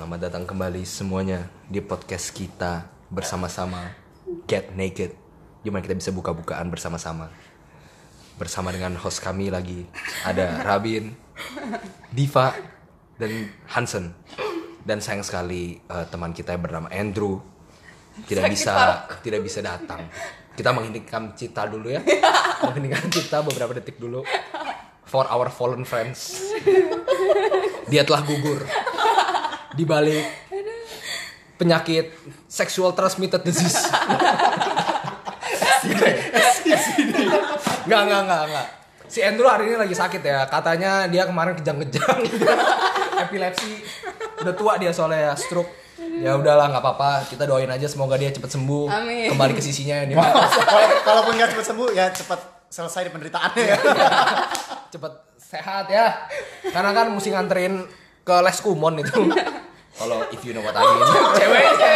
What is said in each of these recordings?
Selamat datang kembali semuanya di podcast kita bersama-sama Get Naked. Gimana kita bisa buka-bukaan bersama-sama? Bersama dengan host kami lagi ada Rabin, Diva, dan Hansen. Dan sayang sekali eh, teman kita yang bernama Andrew tidak bisa tidak bisa datang. Kita menghentikan cita dulu ya. menghentikan cita beberapa detik dulu. For our fallen friends. Dia telah gugur di balik penyakit sexual transmitted disease. Nggak, nggak, nggak, nggak. Si Andrew hari ini lagi sakit ya. Katanya dia kemarin kejang-kejang. Epilepsi. Udah tua dia soalnya ya, stroke. Ya udahlah nggak apa-apa. Kita doain aja semoga dia cepet sembuh. Amin. Kembali ke sisinya ini. Kalau- Kalaupun nggak cepet sembuh ya cepet selesai di penderitaannya ya. cepet sehat ya. Karena kan mesti nganterin ke les kumon itu. Kalau if you know what I mean. Ceweknya.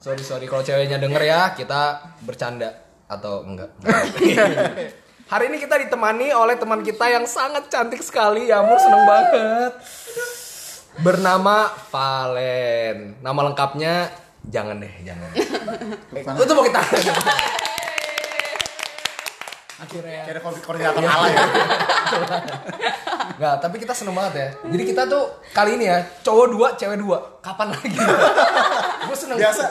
Sorry sorry kalau ceweknya denger ya kita bercanda atau enggak. Hari ini kita ditemani oleh teman kita yang sangat cantik sekali. Ya ampun seneng banget. Bernama Valen. Nama lengkapnya jangan deh, jangan. Lu tuh mau kita. Akhirnya. Kayak koordinator ala ya. Nggak, tapi kita seneng banget ya. Jadi kita tuh kali ini ya, cowok dua, cewek dua. Kapan lagi? gue seneng. Biasa.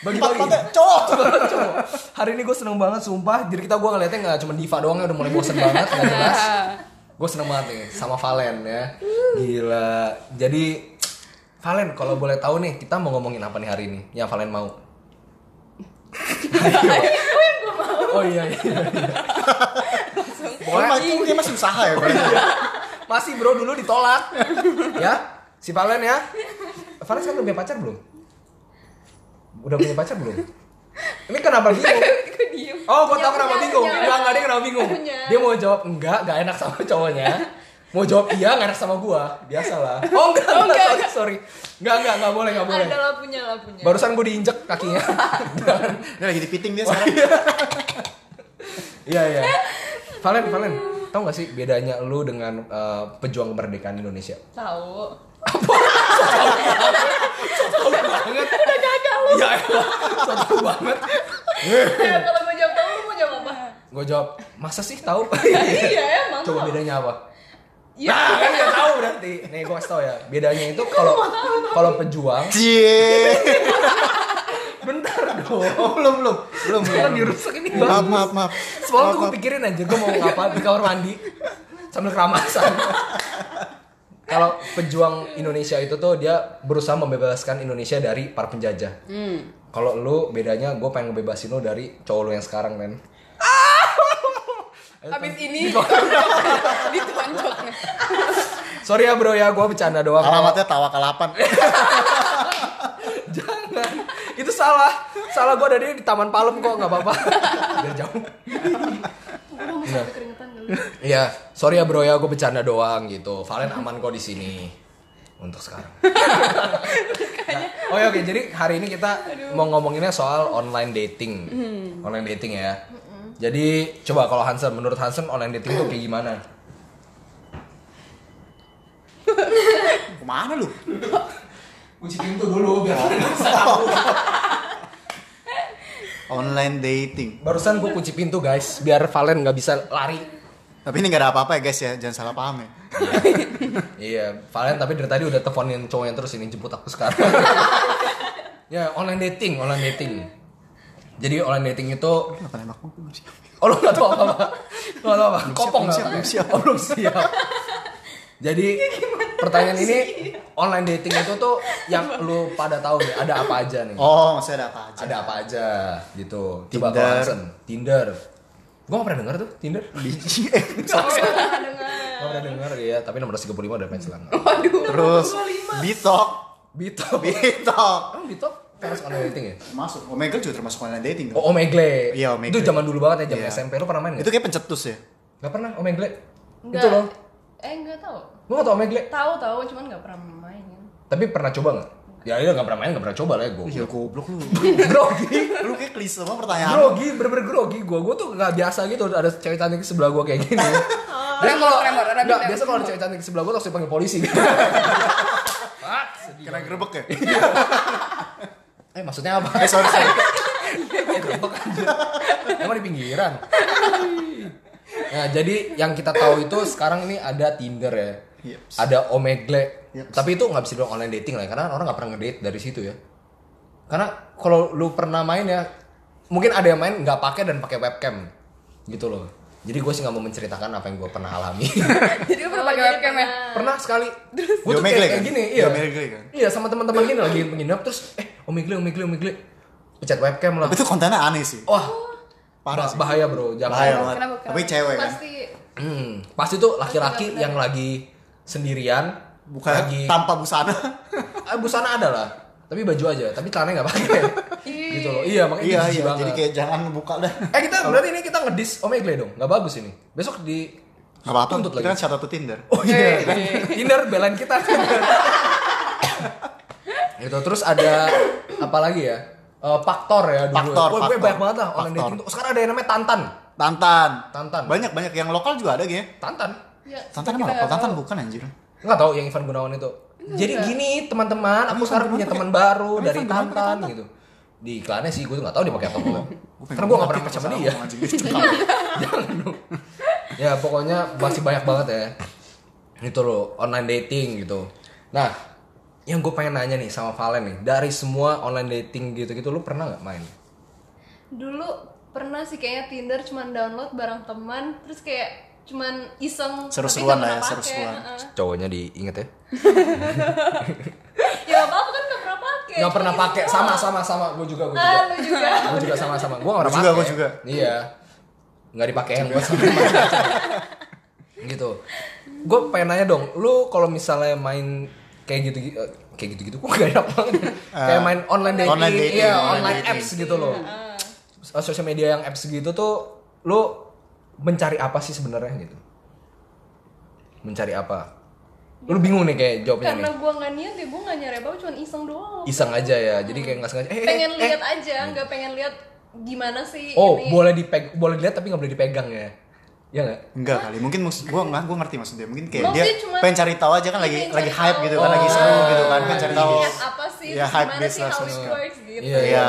Bagi-bagi. Cowok. Cowok. Hari ini gue seneng banget, sumpah. Jadi kita gue ngeliatnya nggak cuma Diva doang ya, udah mulai bosen banget, nggak jelas. Gue seneng banget nih, sama Valen ya. Gila. Jadi, Valen, kalau boleh tahu nih, kita mau ngomongin apa nih hari ini? Yang Valen mau? Oh iya, iya. iya. Pokoknya itu dia masih usaha ya. Bro. Masih bro dulu ditolak. ya, si Valen ya. Valen sekarang udah punya pacar belum? Udah punya pacar belum? Ini kenapa bingung? Oh, gua tau kenapa bingung. Enggak, enggak dia kenapa bingung. Dia mau jawab enggak, enggak enak sama cowoknya. Mau jawab iya, enggak enak sama gua. Biasalah. Oh, enggak, Oh, enggak, enggak, sorry, sorry. Enggak, enggak, enggak boleh, enggak boleh. Ada lah punya lah punya. Barusan gua diinjek kakinya. Dia lagi di fitting dia sekarang. Iya, iya. Valen, Valen. Tahu gak sih bedanya lu dengan eh, pejuang kemerdekaan Indonesia? Tahu. banget. Udah gagal lu. Ya tau banget. Eh, kalau gue jawab tahu lu mau jawab apa? Gue jawab, masa sih tahu? iya emang. Coba bedanya apa? Iya. Nah, kan nggak tahu berarti. Nih, gue kasih tau ya. Bedanya itu kalau kalau pejuang, Cie. bentar dong. Oh, belum belum. Belum belum. Kan dirusak ini Maaf bagus. maaf maaf. Semalam tuh gue Maaf, pikirin aja, gue mau ngapa di kamar mandi sambil keramasan. Kalau pejuang Indonesia itu tuh dia berusaha membebaskan Indonesia dari para penjajah. Kalau lu bedanya gue pengen ngebebasin lu dari cowok lu yang sekarang men. Habis ini ditonjok nih. Sorry ya bro ya, gue bercanda doang. Alamatnya tawa kalapan. Jangan, itu salah. Salah gue dari di Taman Palem kok nggak apa-apa. Biar jauh. Iya, sorry ya bro ya, gue bercanda doang gitu. Valen aman kok di sini untuk sekarang. Nah, oh ya oke, jadi hari ini kita mau ngomonginnya soal online dating, online dating ya. Jadi coba kalau Hansen, menurut Hansen online dating tuh kayak gimana? Ke mana lu? Kunci pintu dulu biar Online dating. Barusan gue kunci pintu guys, biar Valen nggak bisa lari. Tapi ini nggak ada apa-apa ya guys ya, jangan salah paham ya. Iya, Valen tapi dari tadi udah teleponin cowoknya terus ini jemput aku sekarang. ya, online dating, online dating. Jadi online dating itu Kenapa nembak gua? Belum siap. Oh lu gak tau apa-apa? Lu gak tau apa? Belum siap, Kopong belum siap, belum siap. Oh belum siap Jadi pertanyaan ini Online dating itu tuh Yang lu pada tahu nih Ada apa aja nih Oh, maksudnya ada apa aja? Ada apa aja gitu Coba Tinder. kalau Hansen Tinder Gue gak pernah denger tuh Tinder Biji. Eh, Gak pernah dengar. Gak pernah denger ya Tapi 635 udah match lah Waduh. Terus Bitok. Bito Bitok. Emang Bito termasuk online dating ya? Masuk. Omegle juga termasuk online dating. Oh Omegle Iya, Omegle. Itu zaman dulu banget ya Zaman Iya. SMP Lu pernah main gak? Itu kayak pencetus ya. Gak pernah Omegle Enggak. Itu loh Eh enggak tahu. Lu gak tau Omegle? Tahu tahu cuman enggak pernah main. Tapi pernah coba gak? Ya iya gak pernah main, gak pernah coba lah ya gue Iya goblok lu. Grogi lu kayak klise semua pertanyaan. Grogi, bener-bener grogi gue Gue tuh gak biasa gitu ada cewek cantik di sebelah gue kayak gini Biasa kalau nggak, remor. biasa kalau ada cewek cantik di sebelah gue terus dipanggil polisi Pak, Kena gerebek ya? Eh maksudnya apa? Eh sorry sorry. Eh, aja. Emang di pinggiran. Nah, jadi yang kita tahu itu sekarang ini ada Tinder ya. Yeps. Ada Omegle. Yeps. Tapi itu nggak bisa dibilang online dating lah, karena orang nggak pernah ngedate dari situ ya. Karena kalau lu pernah main ya, mungkin ada yang main nggak pakai dan pakai webcam, gitu loh. Jadi gue sih nggak mau menceritakan apa yang gue pernah alami. Jadi gue pernah pakai webcam ya. pernah sekali. Gue tuh kayak, kayak gini, iya. Kan? Iya sama teman-teman gini lagi menginap terus, eh Omegle, Omegle, Omegle, pencet webcam lah. Tapi itu kontennya aneh sih. Wah, Parah bah- sih. bahaya bro, jangan. Bahaya banget. Kenapa? Tapi cewek kan? Pasti Hmm, pasti tuh laki-laki yang lagi sendirian, Bukan lagi tanpa busana. ah, busana ada lah, tapi baju aja, tapi celana nggak pakai. gitu loh. Iya, makanya iya iya. banget. Jadi kayak jangan buka dah. Eh kita berarti ini kita ngedis Omegle dong, nggak bagus ini. Besok di Gak apa-apa. tuntut Kita lagi. kan shout out to Tinder. Oh iya, Tinder belain kita. gitu terus ada apa lagi ya? Eh, faktor ya dulu. Faktor, gue faktor. banyak banget lah online Faktor. dating tuh. Sekarang ada yang namanya Tantan. Tantan. Tantan. Banyak banyak yang lokal juga ada ya. Tantan. ya, Tantan kita emang lokal. nggak Tantan bukan anjir. Nggak tahu yang Ivan Gunawan itu. Jadi gini teman-teman, aku sekarang punya teman baru Emang dari Tantan gitu. Di iklannya sih gue tuh nggak tahu dia pakai apa pengen Karena gue nggak mati pernah macam sama dia. anjing. Jangan dong. Ya pokoknya masih banyak banget ya. Itu loh online dating gitu. Nah, yang gue pengen nanya nih sama Valen nih, dari semua online dating gitu-gitu lu pernah nggak main? Dulu pernah sih kayaknya Tinder cuman download bareng teman, terus kayak cuman iseng. Seru-seruan nggak lah ya, seru-seruan. heeh. Cowoknya diinget ya? Ya apa apa kan nggak pernah pakai. Nggak pernah pakai, iseng sama sama sama, gue juga gue juga. Ah, lu juga. gue juga sama-sama gue gak pernah Gua juga, pakai. gua juga. iya nggak dipakai yang gue sama gitu gue pengen nanya dong lu kalau misalnya main kayak gitu eh, kayak gitu gitu gue gak enak banget kayak main online dating, online dating, iya online apps gitu loh Eh, sosial media yang apps gitu tuh lu mencari apa sih sebenarnya gitu mencari apa lu bingung nih kayak jawabnya Karena nih gue nggak niat ya gue nggak nyari apa cuman iseng doang. iseng aja ya jadi kayak nggak sengaja eh, eh, pengen eh, lihat aja, nggak pengen lihat gimana sih Oh, ini. boleh dipeg boleh dilihat tapi nggak boleh dipegang ya. Iya nggak? Enggak kali, mungkin maksud gua enggak, gua ngerti maksudnya. Mungkin kayak Mungkin dia cuma- pengen cari tahu aja kan lagi lagi hype tahu. gitu kan, lagi Oh, seru gitu kan, pengen cari tahu. Apa sih, Iya, hype gimana sih how it sebenarnya. works gitu. Iya. Iya.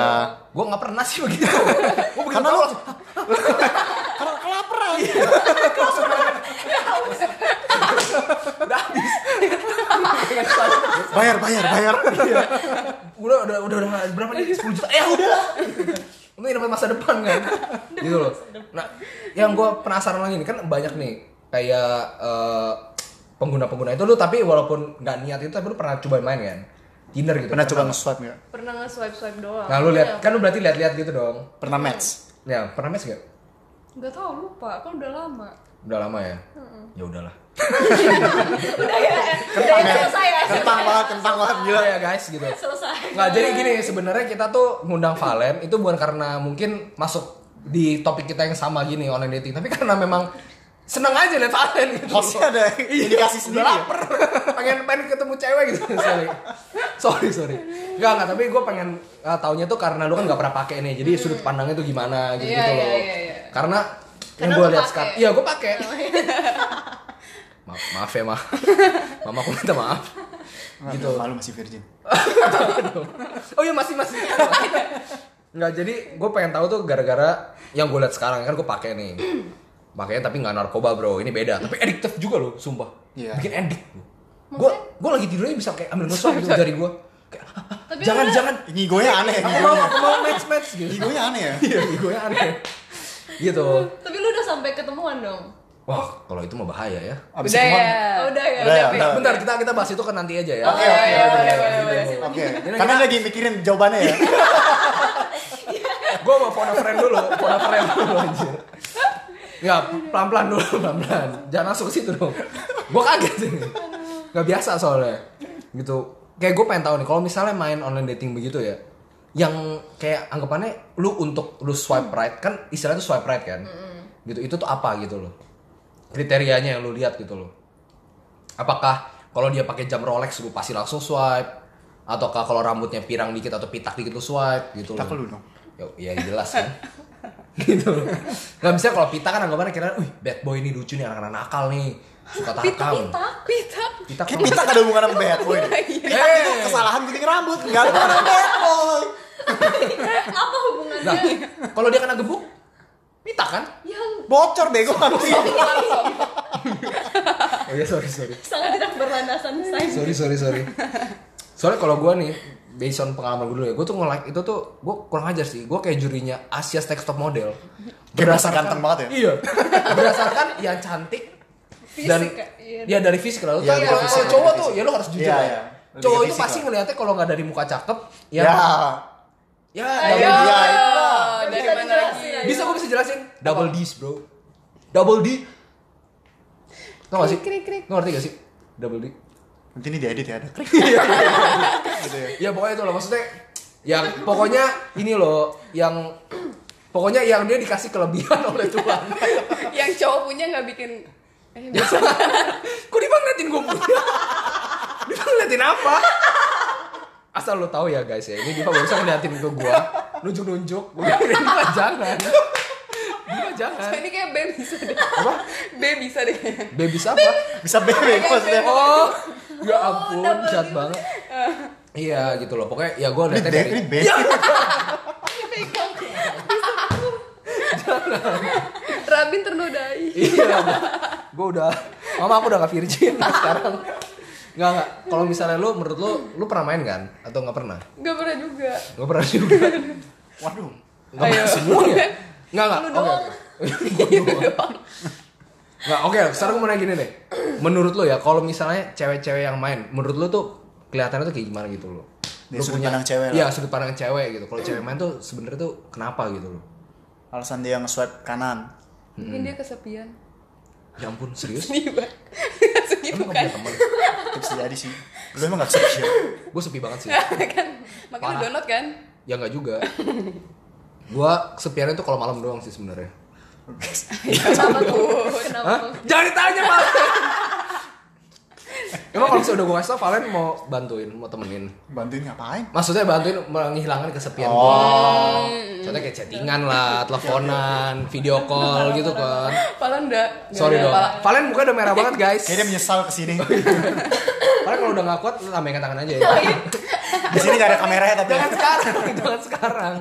Gue nggak pernah sih begitu. Gue Karena tahu kelaparan. Udah habis. bayar, bayar, bayar. udah udah udah udah berapa nih? 10 juta. Ya udah lah. Ini dapat masa depan kan. gitu loh. Nah, yang gue penasaran lagi nih kan banyak nih kayak eh, pengguna-pengguna itu lu tapi walaupun nggak niat itu tapi lu pernah coba main kan? Tinder gitu. Pernah coba nggak? nge-swipe enggak? Pernah nge-swipe swipe doang. Nah, lu lihat Iya. kan lu berarti lihat-lihat gitu dong. Pernah match. Ya, pernah match gak? Nggak tahu lupa, kan udah lama. Udah lama ya? Ya udahlah. Udah ya, udah ya, selesai ya. Kentang banget, kentang banget gila. Ya guys gitu. Selesai. Nggak jadi gini sebenarnya kita tuh ngundang Valen itu bukan karena mungkin masuk di topik kita yang sama gini online dating, tapi karena memang seneng aja lihat Valen gitu. Hostnya ada indikasi Udah sendiri. ya? lapar, pengen pengen ketemu cewek gitu. Sorry, sorry, sorry. Enggak enggak, tapi gue pengen uh, taunya tuh karena lu kan nggak pernah pakai nih, jadi sudut pandangnya tuh gimana gitu gitu Iya, loh. iya, iya, iya. Karena yang Karena gue lu lihat pakai. sekarang, iya gue pakai. maaf, maaf ya mah, mama aku minta maaf. Gitu. Malu masih virgin. oh iya masih masih nggak jadi gue pengen tahu tuh gara-gara yang gue lihat sekarang kan gue pakai nih pakainya tapi nggak narkoba bro ini beda tapi addictive juga loh sumpah Iya. bikin addict gue gue lagi tidurnya bisa kayak ambil nusuk gitu jari gue kayak Tapi jangan udah- jangan Ngigonya aneh, aku mau ngigonya. aku mau match match gitu Ngigonya aneh ya? iya gue aneh gitu Tapi lu udah sampai ketemuan dong. wah kalau itu mah bahaya ya Abis Udah ketemuan- ya. Oh, udah ya, Udah ya, udah. bentar kita kita bahas itu kan nanti aja ya Oke, oke, oke, oke. Karena lagi mikirin jawabannya ya. gue mau phone a friend dulu phone a friend dulu anjir Nggak, pelan-pelan dulu, pelan-pelan. Jangan langsung ke situ dong. Gue kaget ini Gak biasa soalnya. Gitu. Kayak gue pengen tahu nih, kalau misalnya main online dating begitu ya Yang kayak anggapannya Lu untuk lu swipe right Kan istilahnya tuh swipe right kan? Gitu, itu tuh apa gitu loh? Kriterianya yang lu lihat gitu loh. Apakah kalau dia pakai jam Rolex lu pasti langsung swipe? Ataukah kalau rambutnya pirang dikit atau pitak dikit lu swipe gitu Pitak loh. lu dong. Ya, ya jelas kan. gitu nggak bisa kalau pita kan anggapannya kira wih bad boy ini lucu nih anak-anak nakal nih suka pita tarkam pita pita pita kalau- Pita gak ada hubungan sama bad boy. deh. Pita Eh. itu kesalahan gunting rambut, gak ada hubungan bad boy. apa hubungannya nah kalau dia kena gebuk pita kan yang Bocor bego nanti. oh ya sorry sorry sangat tidak berlandasan sains sorry sorry sorry soalnya kalau gue nih based on pengalaman gue dulu ya gue tuh nge-like itu tuh gue kurang ajar sih gue kayak jurinya Asia Next Top Model berasa ganteng banget ya? iya berdasarkan yang cantik dan Fisik, iya. ya dari fisik lah Iya, dari kalau fisik, kalau dari cowok fisik. tuh ya lo harus jujur Iya, lah iya. Lebih cowok itu pasti ngeliatnya kalau nggak dari muka cakep ya Ya. ya Ayo. double D. Ya, dari Bisa mana dijelasin, lagi ayo. bisa gue bisa jelasin double D's bro double D tau gak sih Krik, krik, ngerti gak sih double D Nanti ini diedit ya ada. Klik. gitu ya. ya pokoknya itu loh maksudnya yang pokoknya ini loh yang pokoknya yang dia dikasih kelebihan oleh Tuhan. Yang cowok punya nggak bikin eh, kok dia bang ngeliatin gue punya? Dia bang ngeliatin apa? Asal lo tahu ya guys ya. Ini dia barusan ngeliatin ke gue nunjuk nunjuk gue dia jangan. Dia jangan. Ini kayak B bisa deh. Apa? B bisa deh. Baby apa? Bisa bebe maksudnya. oh ya ampun jahat banget. Iya gitu loh. Pokoknya ya gue liatnya dari ini bebe. Rabin ternodai. Iya. Gue udah mama aku udah gak virgin sekarang. Nggak nggak. Kalau misalnya lu menurut lu lu pernah main kan? Atau nggak pernah? Nggak pernah juga. Nggak pernah juga. Waduh. nggak pernah semuanya? Nggak nggak. Lu oke doang. Oke. nggak oke sekarang gue mau nanya gini deh menurut lu ya kalau misalnya cewek-cewek yang main menurut lu tuh kelihatannya tuh kayak gimana gitu lo Dari sudut pandang cewek lah. iya sudut pandang cewek gitu kalau cewek main tuh sebenarnya tuh kenapa gitu loh Alasan dia nge-swipe kanan. mungkin dia kesepian ya ampun serius nih bang segitu emang kan gak punya bisa jadi sih. Lu emang gak sepi ya? gue sepi banget sih kan makanya Parah. lu download kan Ya nggak juga. gua kesepiannya tuh kalau malam doang sih sebenarnya. Kenapa tuh kenapa Hah? tuh Jangan ditanya Valen. Emang kalau misalnya udah gue kasih tau Valen mau bantuin, mau temenin. Bantuin ngapain? Maksudnya bantuin menghilangkan kesepian Oh. gua. Contohnya kayak chattingan lah, teleponan, video call gitu kan. Pala enggak Sorry dong. Valen mukanya udah merah banget guys. Kayaknya dia menyesal ke sini. Valen kalau udah gak kuat, lu lambaikan tangan aja ya. Di sini gak ada kameranya tapi. jangan sekarang, jangan sekarang.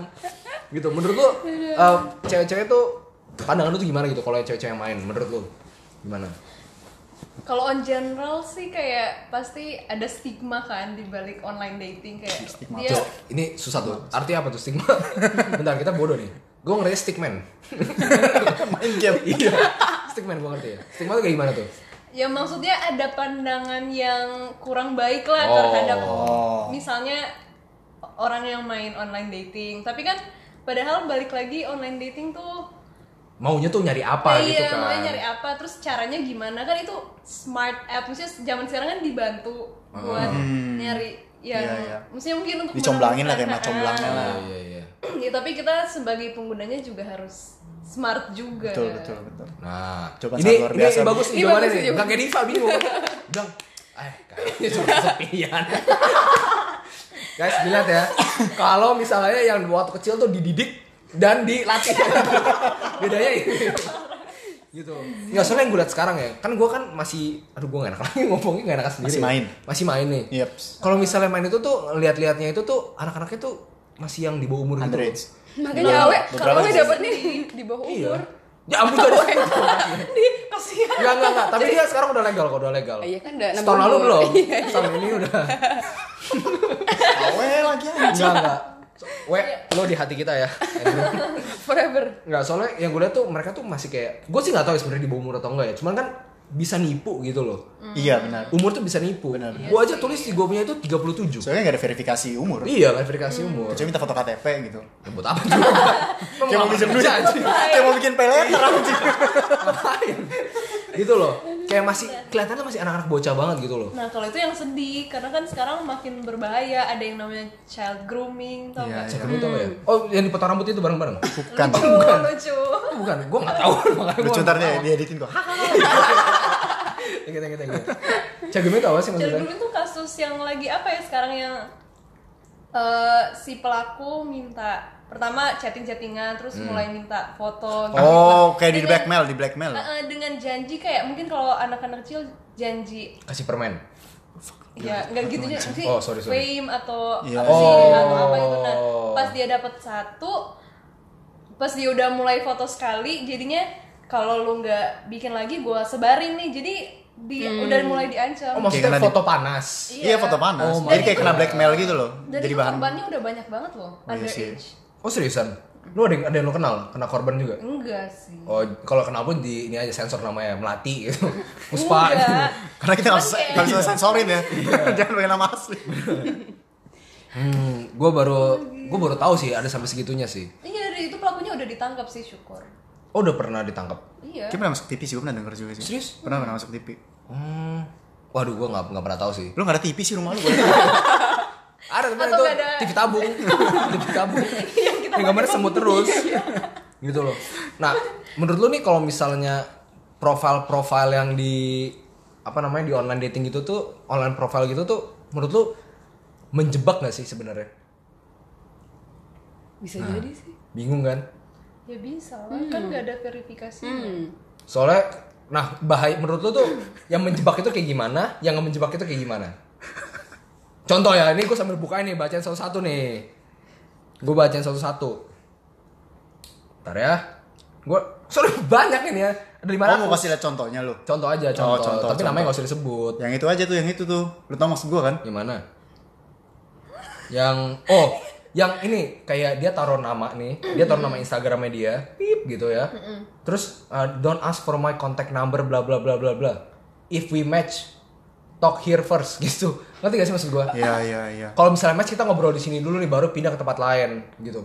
Gitu. Menurut lu eh, cewek-cewek tuh pandangan lu tuh gimana gitu kalau yang cewek-cewek main? Menurut lu gimana? Kalau on general sih kayak pasti ada stigma kan di balik online dating kayak Stigma. dia Tuh, ini susah tuh. Artinya apa tuh stigma? Bentar, kita bodoh nih. Gue ngerti stickman. Main game. iya. Stickman gue ngerti ya. Stigma tuh kayak gimana tuh? ya maksudnya ada pandangan yang kurang baik lah Oh. terhadap misalnya orang yang main online dating. Tapi kan padahal balik lagi online dating tuh Maunya tuh nyari apa eh, gitu iya, kan. maunya nyari apa terus caranya gimana kan itu smart app maksudnya zaman sekarang kan dibantu buat nyari yang Iya, iya. maksudnya mungkin untuk Dicomblangin lah kayak macomblangnya lah. Iya, iya, iya. ya tapi kita sebagai penggunanya juga harus smart juga Betul, betul, betul. Nah, Jawaban ini, luar ini biasa, Bu. bagus nih Ini jawabannya bagus nih. sih Gak kayak Diva bingung. Bilang, eh kayaknya cuma kesepian. Guys, dilihat ya. Kalau misalnya yang waktu kecil tuh dididik dan dilatih. Bedanya ini. gitu. Nggak soalnya yang gue lihat sekarang ya, kan gue kan masih, aduh gue gak enak lagi ngomongnya gak enak sendiri. Masih main. Masih main nih. Yep. Kalau misalnya main itu tuh lihat-lihatnya itu tuh anak-anaknya tuh masih yang di bawah umur gitu. Underage. makanya Nah, awe kalau awe dapat nih di bawah Iya. umur Ya ampun tadi. kasihan Enggak, enggak, enggak. Tapi dia sekarang udah legal kok, udah legal. iya kan udah Setahun lalu belum? Iya, iya. Setahun ini udah. Awe lagi anjing. Enggak, enggak. We, lo di hati kita ya. forever Enggak, soalnya yang gue lihat tuh mereka tuh masih kayak gue sih nggak tahu ya sebenarnya di bawah umur atau enggak ya. Cuman kan bisa nipu gitu loh. Iya benar. Umur tuh bisa nipu. Benar. Gue aja tulis di gue punya itu 37. Soalnya gak ada verifikasi umur. Iya, kan verifikasi umur. Kecuali minta foto KTP gitu. Ya, buat apa juga? Kayak mau pinjam duit. Kayak mau bikin pay letter anjing. Gitu loh. Kayak masih kelihatannya masih anak-anak bocah banget gitu loh. Nah kalau itu yang sedih karena kan sekarang makin berbahaya ada yang namanya child grooming tau tau ya? Oh, yang dipotong rambut itu bareng-bareng? Bukan. Lucu, lucu. Oh, bukan, gue nggak tahu makanya gue Lucu ntar dia dieditin kok. Thank you. Cek itu apa sih Child maksudnya? grooming tuh kasus yang lagi apa ya sekarang yang eh, si pelaku minta pertama chatting-chattingan terus Hmm. mulai minta foto gitu. Oh, kayak di Dengan- blackmail, di blackmail. Eh, dengan janji kayak mungkin kalau anak-anak kecil janji Kasih permen. ya nggak gitu juga sih Oh, sorry, sorry. fame atau Iya. apa sih Oh. atau apa itu nah pas dia dapat satu pas dia udah mulai foto sekali jadinya kalau lu nggak bikin lagi gua sebarin nih jadi dia udah mulai diancam Oh, maksudnya di- foto panas. Iya, foto panas. Oh, Jadi kayak kena blackmail gitu loh. dan Jadi bahan. korbannya udah banyak banget loh Oh, iya underage Oh seriusan? Lu ada, ada yang lu kenal? Kena korban juga? enggak sih Oh, kalau kenal pun di ini aja sensor namanya melati gitu. Puspa. enggak Karena kita kayak- nggak bisa sensorin ya. Jangan pakai nama asli. Hmm, gue baru gue baru tahu sih ada sampai segitunya sih. iya dari itu pelakunya udah ditangkap sih syukur Oh, udah pernah ditangkap. iya Kita pernah masuk TV sih, gue pernah denger juga sih. Serius? Pernah pernah masuk TV. Hmm. Waduh, gue nggak nggak pernah tahu sih. Lu nggak ada TV sih rumah lu? Ada Atau itu ada- TV tabung, TV tabung. Yang kita Yang gambarnya semut terus. itu, gitu loh. Nah, menurut lu nih kalau misalnya profile-profile yang di apa namanya di online dating gitu tuh, online profile gitu tuh, menurut lu menjebak gak sih sebenarnya? Bisa Nah. jadi sih. Bingung kan? ya bisa lah kan nggak ada verifikasi Hmm. Soalnya, nah bahaya menurut lu tuh yang menjebak itu kayak gimana, yang nggak menjebak itu kayak gimana? Contoh ya, ini gue sambil bukain nih, bacain satu-satu nih. Gue bacain satu-satu. Ntar ya. Gue, sorry banyak ini ya. Ada lima Oh, mau kasih lihat contohnya lu. Contoh aja, contoh. Oh, contoh, Tapi contoh. namanya gak usah disebut. Yang itu aja tuh, yang itu tuh. Lu tau maksud gua kan? Gimana? Yang, oh, yang ini kayak dia taruh nama nih, dia taruh nama Instagramnya dia, pip gitu ya. Terus uh, don't ask for my contact number, bla bla bla bla bla. If we match, talk here first gitu. Ngerti gak sih maksud gua? Iya, iya, iya. Kalau misalnya match kita ngobrol di sini dulu nih, baru pindah ke tempat lain gitu.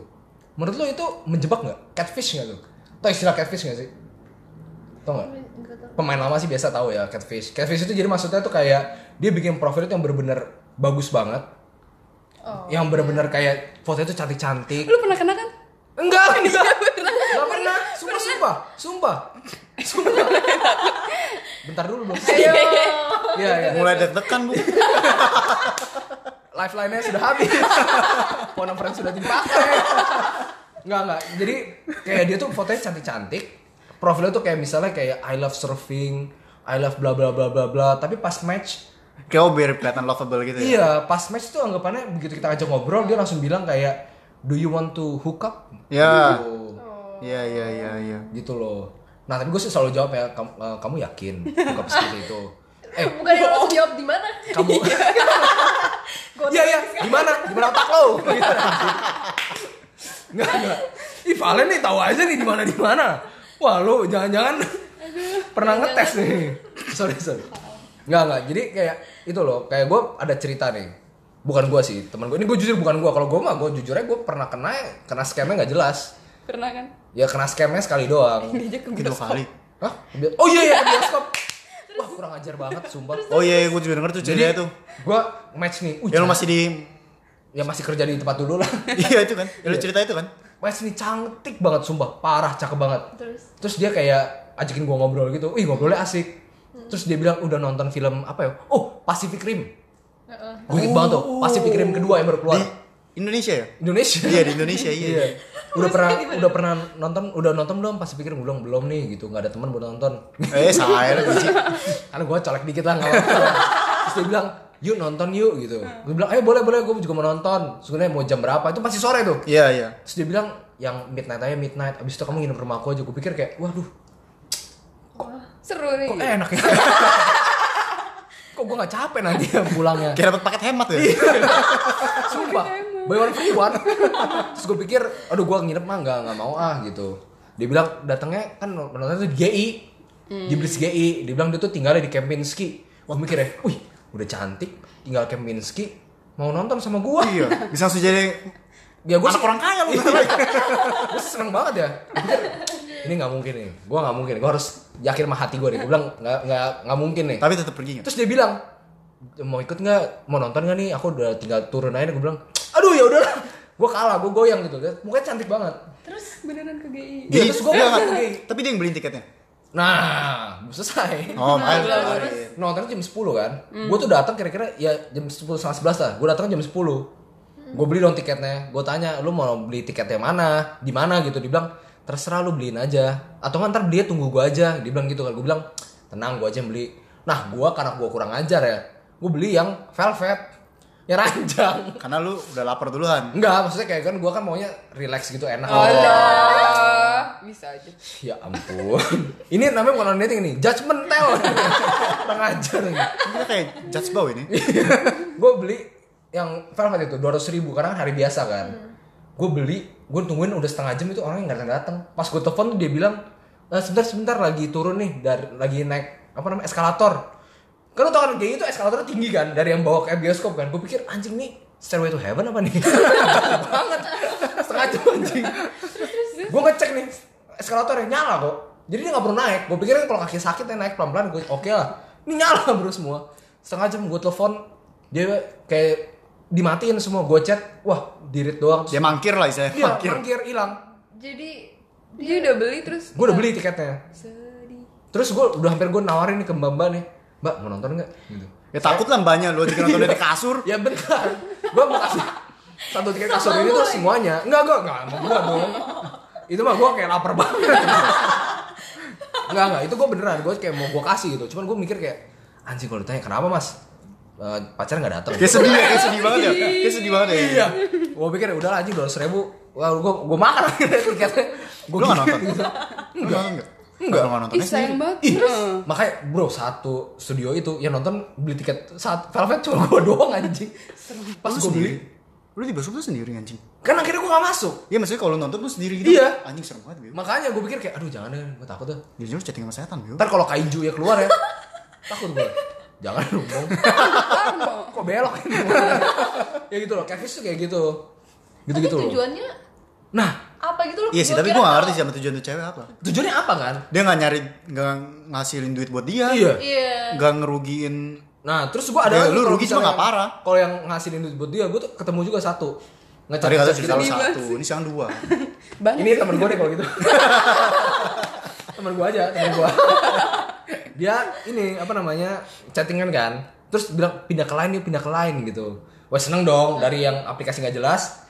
Menurut lo itu menjebak nggak? Catfish nggak tuh? Tau istilah catfish nggak sih? Tau tahu. pemain lama sih biasa tahu ya catfish. Catfish itu jadi maksudnya tuh kayak dia bikin profil itu yang bener-bener bagus banget. Oh, yang bener-bener kayak foto itu cantik-cantik. Lu pernah kena kan? Enggak, enggak. Enggak pernah. Sumpah, sumpah. Sumpah. Sumpah. Bentar dulu belum. ayo Iya, iya. Mulai deg-degan, Bu. Lifeline-nya sudah habis. Phone number sudah dipakai. Enggak, enggak. Jadi kayak dia tuh fotonya cantik-cantik. Profilnya tuh kayak misalnya kayak I love surfing, I love bla bla bla bla bla. Tapi pas match Kayak oh, biar kelihatan lovable gitu ya. Iya, pas match tuh anggapannya begitu kita ajak ngobrol dia langsung bilang kayak do you want to hook up? Ya. Gitu, Iya, iya, iya, iya. gitu loh. Nah, tapi gue sih selalu jawab ya, kamu, eh, kamu yakin up seperti itu? Eh, bukan yang langsung jawab di mana kamu Gua Iya, iya, gimana? Gimana otak lo? Gitu. Enggak, enggak. Ih, Valen nih tahu aja nih di mana di mana. Wah, lu jangan-jangan pernah ngetes nih. Sorry, sorry. Enggak, enggak. Jadi kayak itu loh, kayak gue ada cerita nih. Bukan gue sih, teman gue. Ini gue jujur bukan gue. Kalau gue mah gue jujur aja gue pernah kena kena scamnya nggak jelas. Pernah kan? Ya kena scamnya sekali doang. Dia ke Mungkin dua bioskop. kali. Hah? Oh iya iya ke bioskop. Wah kurang ajar banget sumpah. Oh iya, iya gue juga denger tuh ceritanya tuh. Gue match nih. Uh, Ya lu masih di ya masih kerja di tempat dulu lah. Iya itu kan. Ya, lu cerita itu kan. Match nih cantik banget sumpah, parah cakep banget. terus Terus dia kayak ajakin gua ngobrol gitu. Wih ngobrolnya asik. Terus dia bilang udah nonton film apa ya? Oh Pacific Rim. Heeh. Gue inget banget tuh. Pacific Rim kedua yang baru keluar. Di Indonesia ya? Indonesia. Iya, di Indonesia iya. Iya. Udah pernah udah pernah nonton udah nonton belum Pacific Rim? Belum belum nih gitu. nggak ada teman buat nonton. Eh, saya. Karena gue colek dikit lah nggak apa-apa. Terus dia bilang, yuk nonton yuk gitu. Gue bilang, ayo boleh boleh, gue juga mau nonton. Sebenarnya mau jam berapa? Itu pasti sore tuh. Iya, iya. Terus dia bilang, yang midnight aja midnight. Abis itu kamu nginep rumah aku aja. Gue pikir kayak, waduh, Seru nih. kok enak ya. kok gue gak capek nanti ya pulangnya. Kayak dapat paket hemat ya. Sumpah, buy one free one. Terus gue pikir, aduh gue nginep mah nggak nggak mau ah gitu. Dia bilang datangnya kan nontonnya tuh di GI, di Blitz GI. Dia bilang dia tuh tinggalnya di Kempinski. Wah mikir ya, wih udah cantik, tinggal Kempinski, mau nonton sama gue. Iya, bisa langsung jadi Ya gue anak orang kaya lu. gue seneng banget ya. Ini nggak mungkin nih, gue nggak mungkin. Gue harus yakin sama hati gue nih. Gue bilang nggak nggak nggak mungkin nih. Tapi tetap pergi nggak? Terus dia bilang mau ikut nggak, mau nonton nggak nih? Aku udah tinggal turun aja. Gue bilang, aduh ya udah, gue kalah, gue goyang gitu. Mukanya cantik banget. Terus beneran ke GI. Iya, terus gua Enggak, bilang, enggak. "Oke." Tapi dia yang beliin tiketnya. Nah, selesai. Oh, Nah. Nontonnya jam 10 kan. Gue tuh datang kira-kira ya jam 10 setengah 11 lah. Gue datang jam 10. gue beli dong tiketnya gue tanya lu mau beli tiketnya mana di mana gitu dibilang terserah lu beliin aja atau nggak ntar dia tunggu gue aja dia bilang gitu kan gue bilang tenang gue aja yang beli nah gue karena gue kurang ajar ya gue beli yang velvet yang ranjang Karena lu udah lapar duluan. Enggak, maksudnya kayak kan gue kan maunya relax gitu enak. Alah, bisa aja. Ya ampun. ini namanya bukan dating nih, judgmental. Kurang ajar nih. Kita kayak judge bow ini. gue beli yang velvet itu 200 ribu karena kan hari biasa kan. Gue beli, gue tungguin udah setengah jam itu orangnya nggak datang datang. Pas gue telepon tuh dia bilang, "Eh, sebentar sebentar lagi turun nih dari lagi naik apa namanya eskalator. Lu tau kan kayak itu eskalatornya tinggi kan dari yang bawa kayak bioskop kan. Gue pikir anjing nih Stairway to Heaven apa nih? banget. Setengah jam anjing. Gue ngecek nih eskalatornya nyala kok. Jadi dia nggak perlu naik. Gue pikir kalau kaki sakit ya naik pelan-pelan. Gue oke lah. Ini nyala bro semua. Setengah jam gue telepon dia kayak dimatiin semua. Gue chat, wah dirit doang. Dia mangkir lah istilahnya. Dia Mangkir. mangkir hilang. Jadi Dia udah beli terus. Gue udah beli tiketnya. Sedih. Terus gue udah hampir gue nawarin nih ke mbak mbak nih. Mbak mau nonton nggak? Gitu. Ya takut lah mbaknya lu aja nonton dari kasur. Ya bentar. gue mau kasih satu tiket kasur ini tuh semuanya. Enggak, enggak, enggak, mau gue dong. Itu mah gue kayak lapar banget. enggak, enggak, itu gue beneran. Gue kayak mau gue kasih gitu. Cuman gue mikir kayak, anjing kalau ditanya kenapa mas? Eh, pacar nggak datang. Kayak sedih ya, kayak sedih banget ya. Kayak sedih banget ya. Iya. Gue pikir udah lah anjing dua ribu. Wah, gue gue makan akhirnya tiketnya. Gue Lu nggak nonton? Lu nonton nggak? Enggak. Lu nggak nonton? Ih, sayang banget. Ih, Heeh. makanya bro satu studio itu yang nonton beli tiket saat Velvet cuma gue doang anjing. Pas Lu gue beli? Lu bioskop tuh sendiri anjing. kan akhirnya gue gak masuk. Iya maksudnya kalau nonton tuh sendiri gitu. Iya. Anjing serem banget, Bim. Makanya gue pikir kayak, aduh jangan deh, gue takut deh. Dia jujur chatting sama setan, Bim. Ntar kalau kaiju ya keluar ya, takut gue. Jangan dong. Kok belok ini? ya gitu loh, catfish tuh kayak gitu. Gitu-gitu tapi loh. tujuannya Nah, apa gitu loh? Iya sih, tapi gue gak ngerti sih sama tujuan tuh cewek apa. tujuannya apa kan? Dia gak nyari, gak ngasilin duit buat dia. Iya. Iya. Gak ngerugiin. Nah, terus gue ada Ya, lagi lu rugi cuma nggak parah. Kalau yang ngasilin duit buat dia, gue tuh ketemu juga satu. Tadi Ngecat kata cerita lu satu, ini sekarang dua. Banyak. Ini temen gue deh kalau gitu. temen gue aja, temen gue. Dia ini apa namanya chattingan kan, terus bilang pindah ke lain nih, pindah ke lain gitu. Wah seneng dong dari yang aplikasi nggak jelas,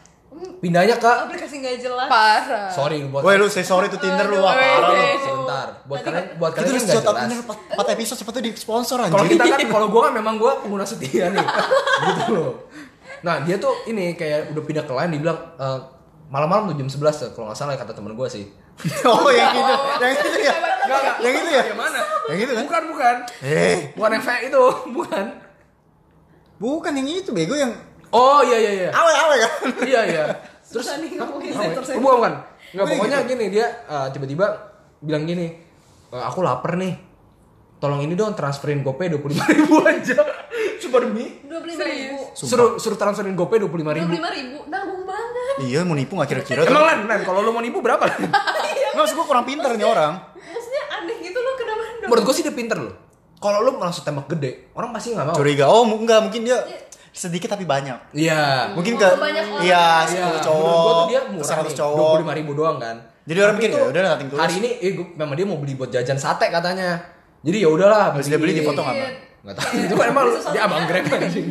pindahnya ke Aplikasi nggak jelas. Parah. sorry buat Woi lu say sorry tuh Tinder lu, wah parah lu. sebentar buat kalian buat Kita kalian yang nggak shot jelas. Tinder 4 episode tuh di sponsor Kalau anjing. kita kan, kalau gue kan memang gue pengguna setia nih, gitu loh. Nah dia tuh ini kayak udah pindah ke lain, dia bilang "Eh, malam-malam tuh jam 11 tuh, kalau nggak salah kata temen gue sih. Oh yang itu, yang itu ya. Enggak, enggak. Yang itu ya? Yang mana? Yang itu kan? Bukan, bukan. Eh, Bukan yang kayak itu, bukan. bukan yang itu bego yang Oh iya iya iya. awe-awe kan. Iya iya. Terus Susah nih ngomongin ya? sensor Oh, bukan bukan. Enggak pokoknya gitu. gini dia eh, tiba-tiba bilang gini, "Eh, aku lapar nih. Tolong ini dong transferin GoPay 25 ribu aja. Cuma demi Dua puluh lima ribu. suruh suruh transferin GoPay 25 Dua ribu. puluh lima ribu. Nanggung banget. Iya mau nipu gak kira-kira tuh. Emang Lan, Lan, kalau lu mau nipu berapa? Lan? Nggak, maksud gue kurang pinter nih orang. Maksudnya aneh gitu loh kenapa dong? Menurut gue sih dia pinter loh. Kalau lu langsung tembak gede, orang pasti nggak mau. Curiga, oh enggak mungkin dia sedikit tapi banyak. Iya. Mungkin ke banyak orang. iya Iya, 10 cowok, menurut gua tuh dia murah 100 nih, cowok. 25 ribu doang kan. Jadi orang mikir, ya udah tulus. Hari ini eh memang dia mau beli buat jajan sate katanya. Jadi ya udahlah, Habis dia beli di foto nggak, Mbak? Enggak tahu. Itu kan emang dia abang Grab anjing.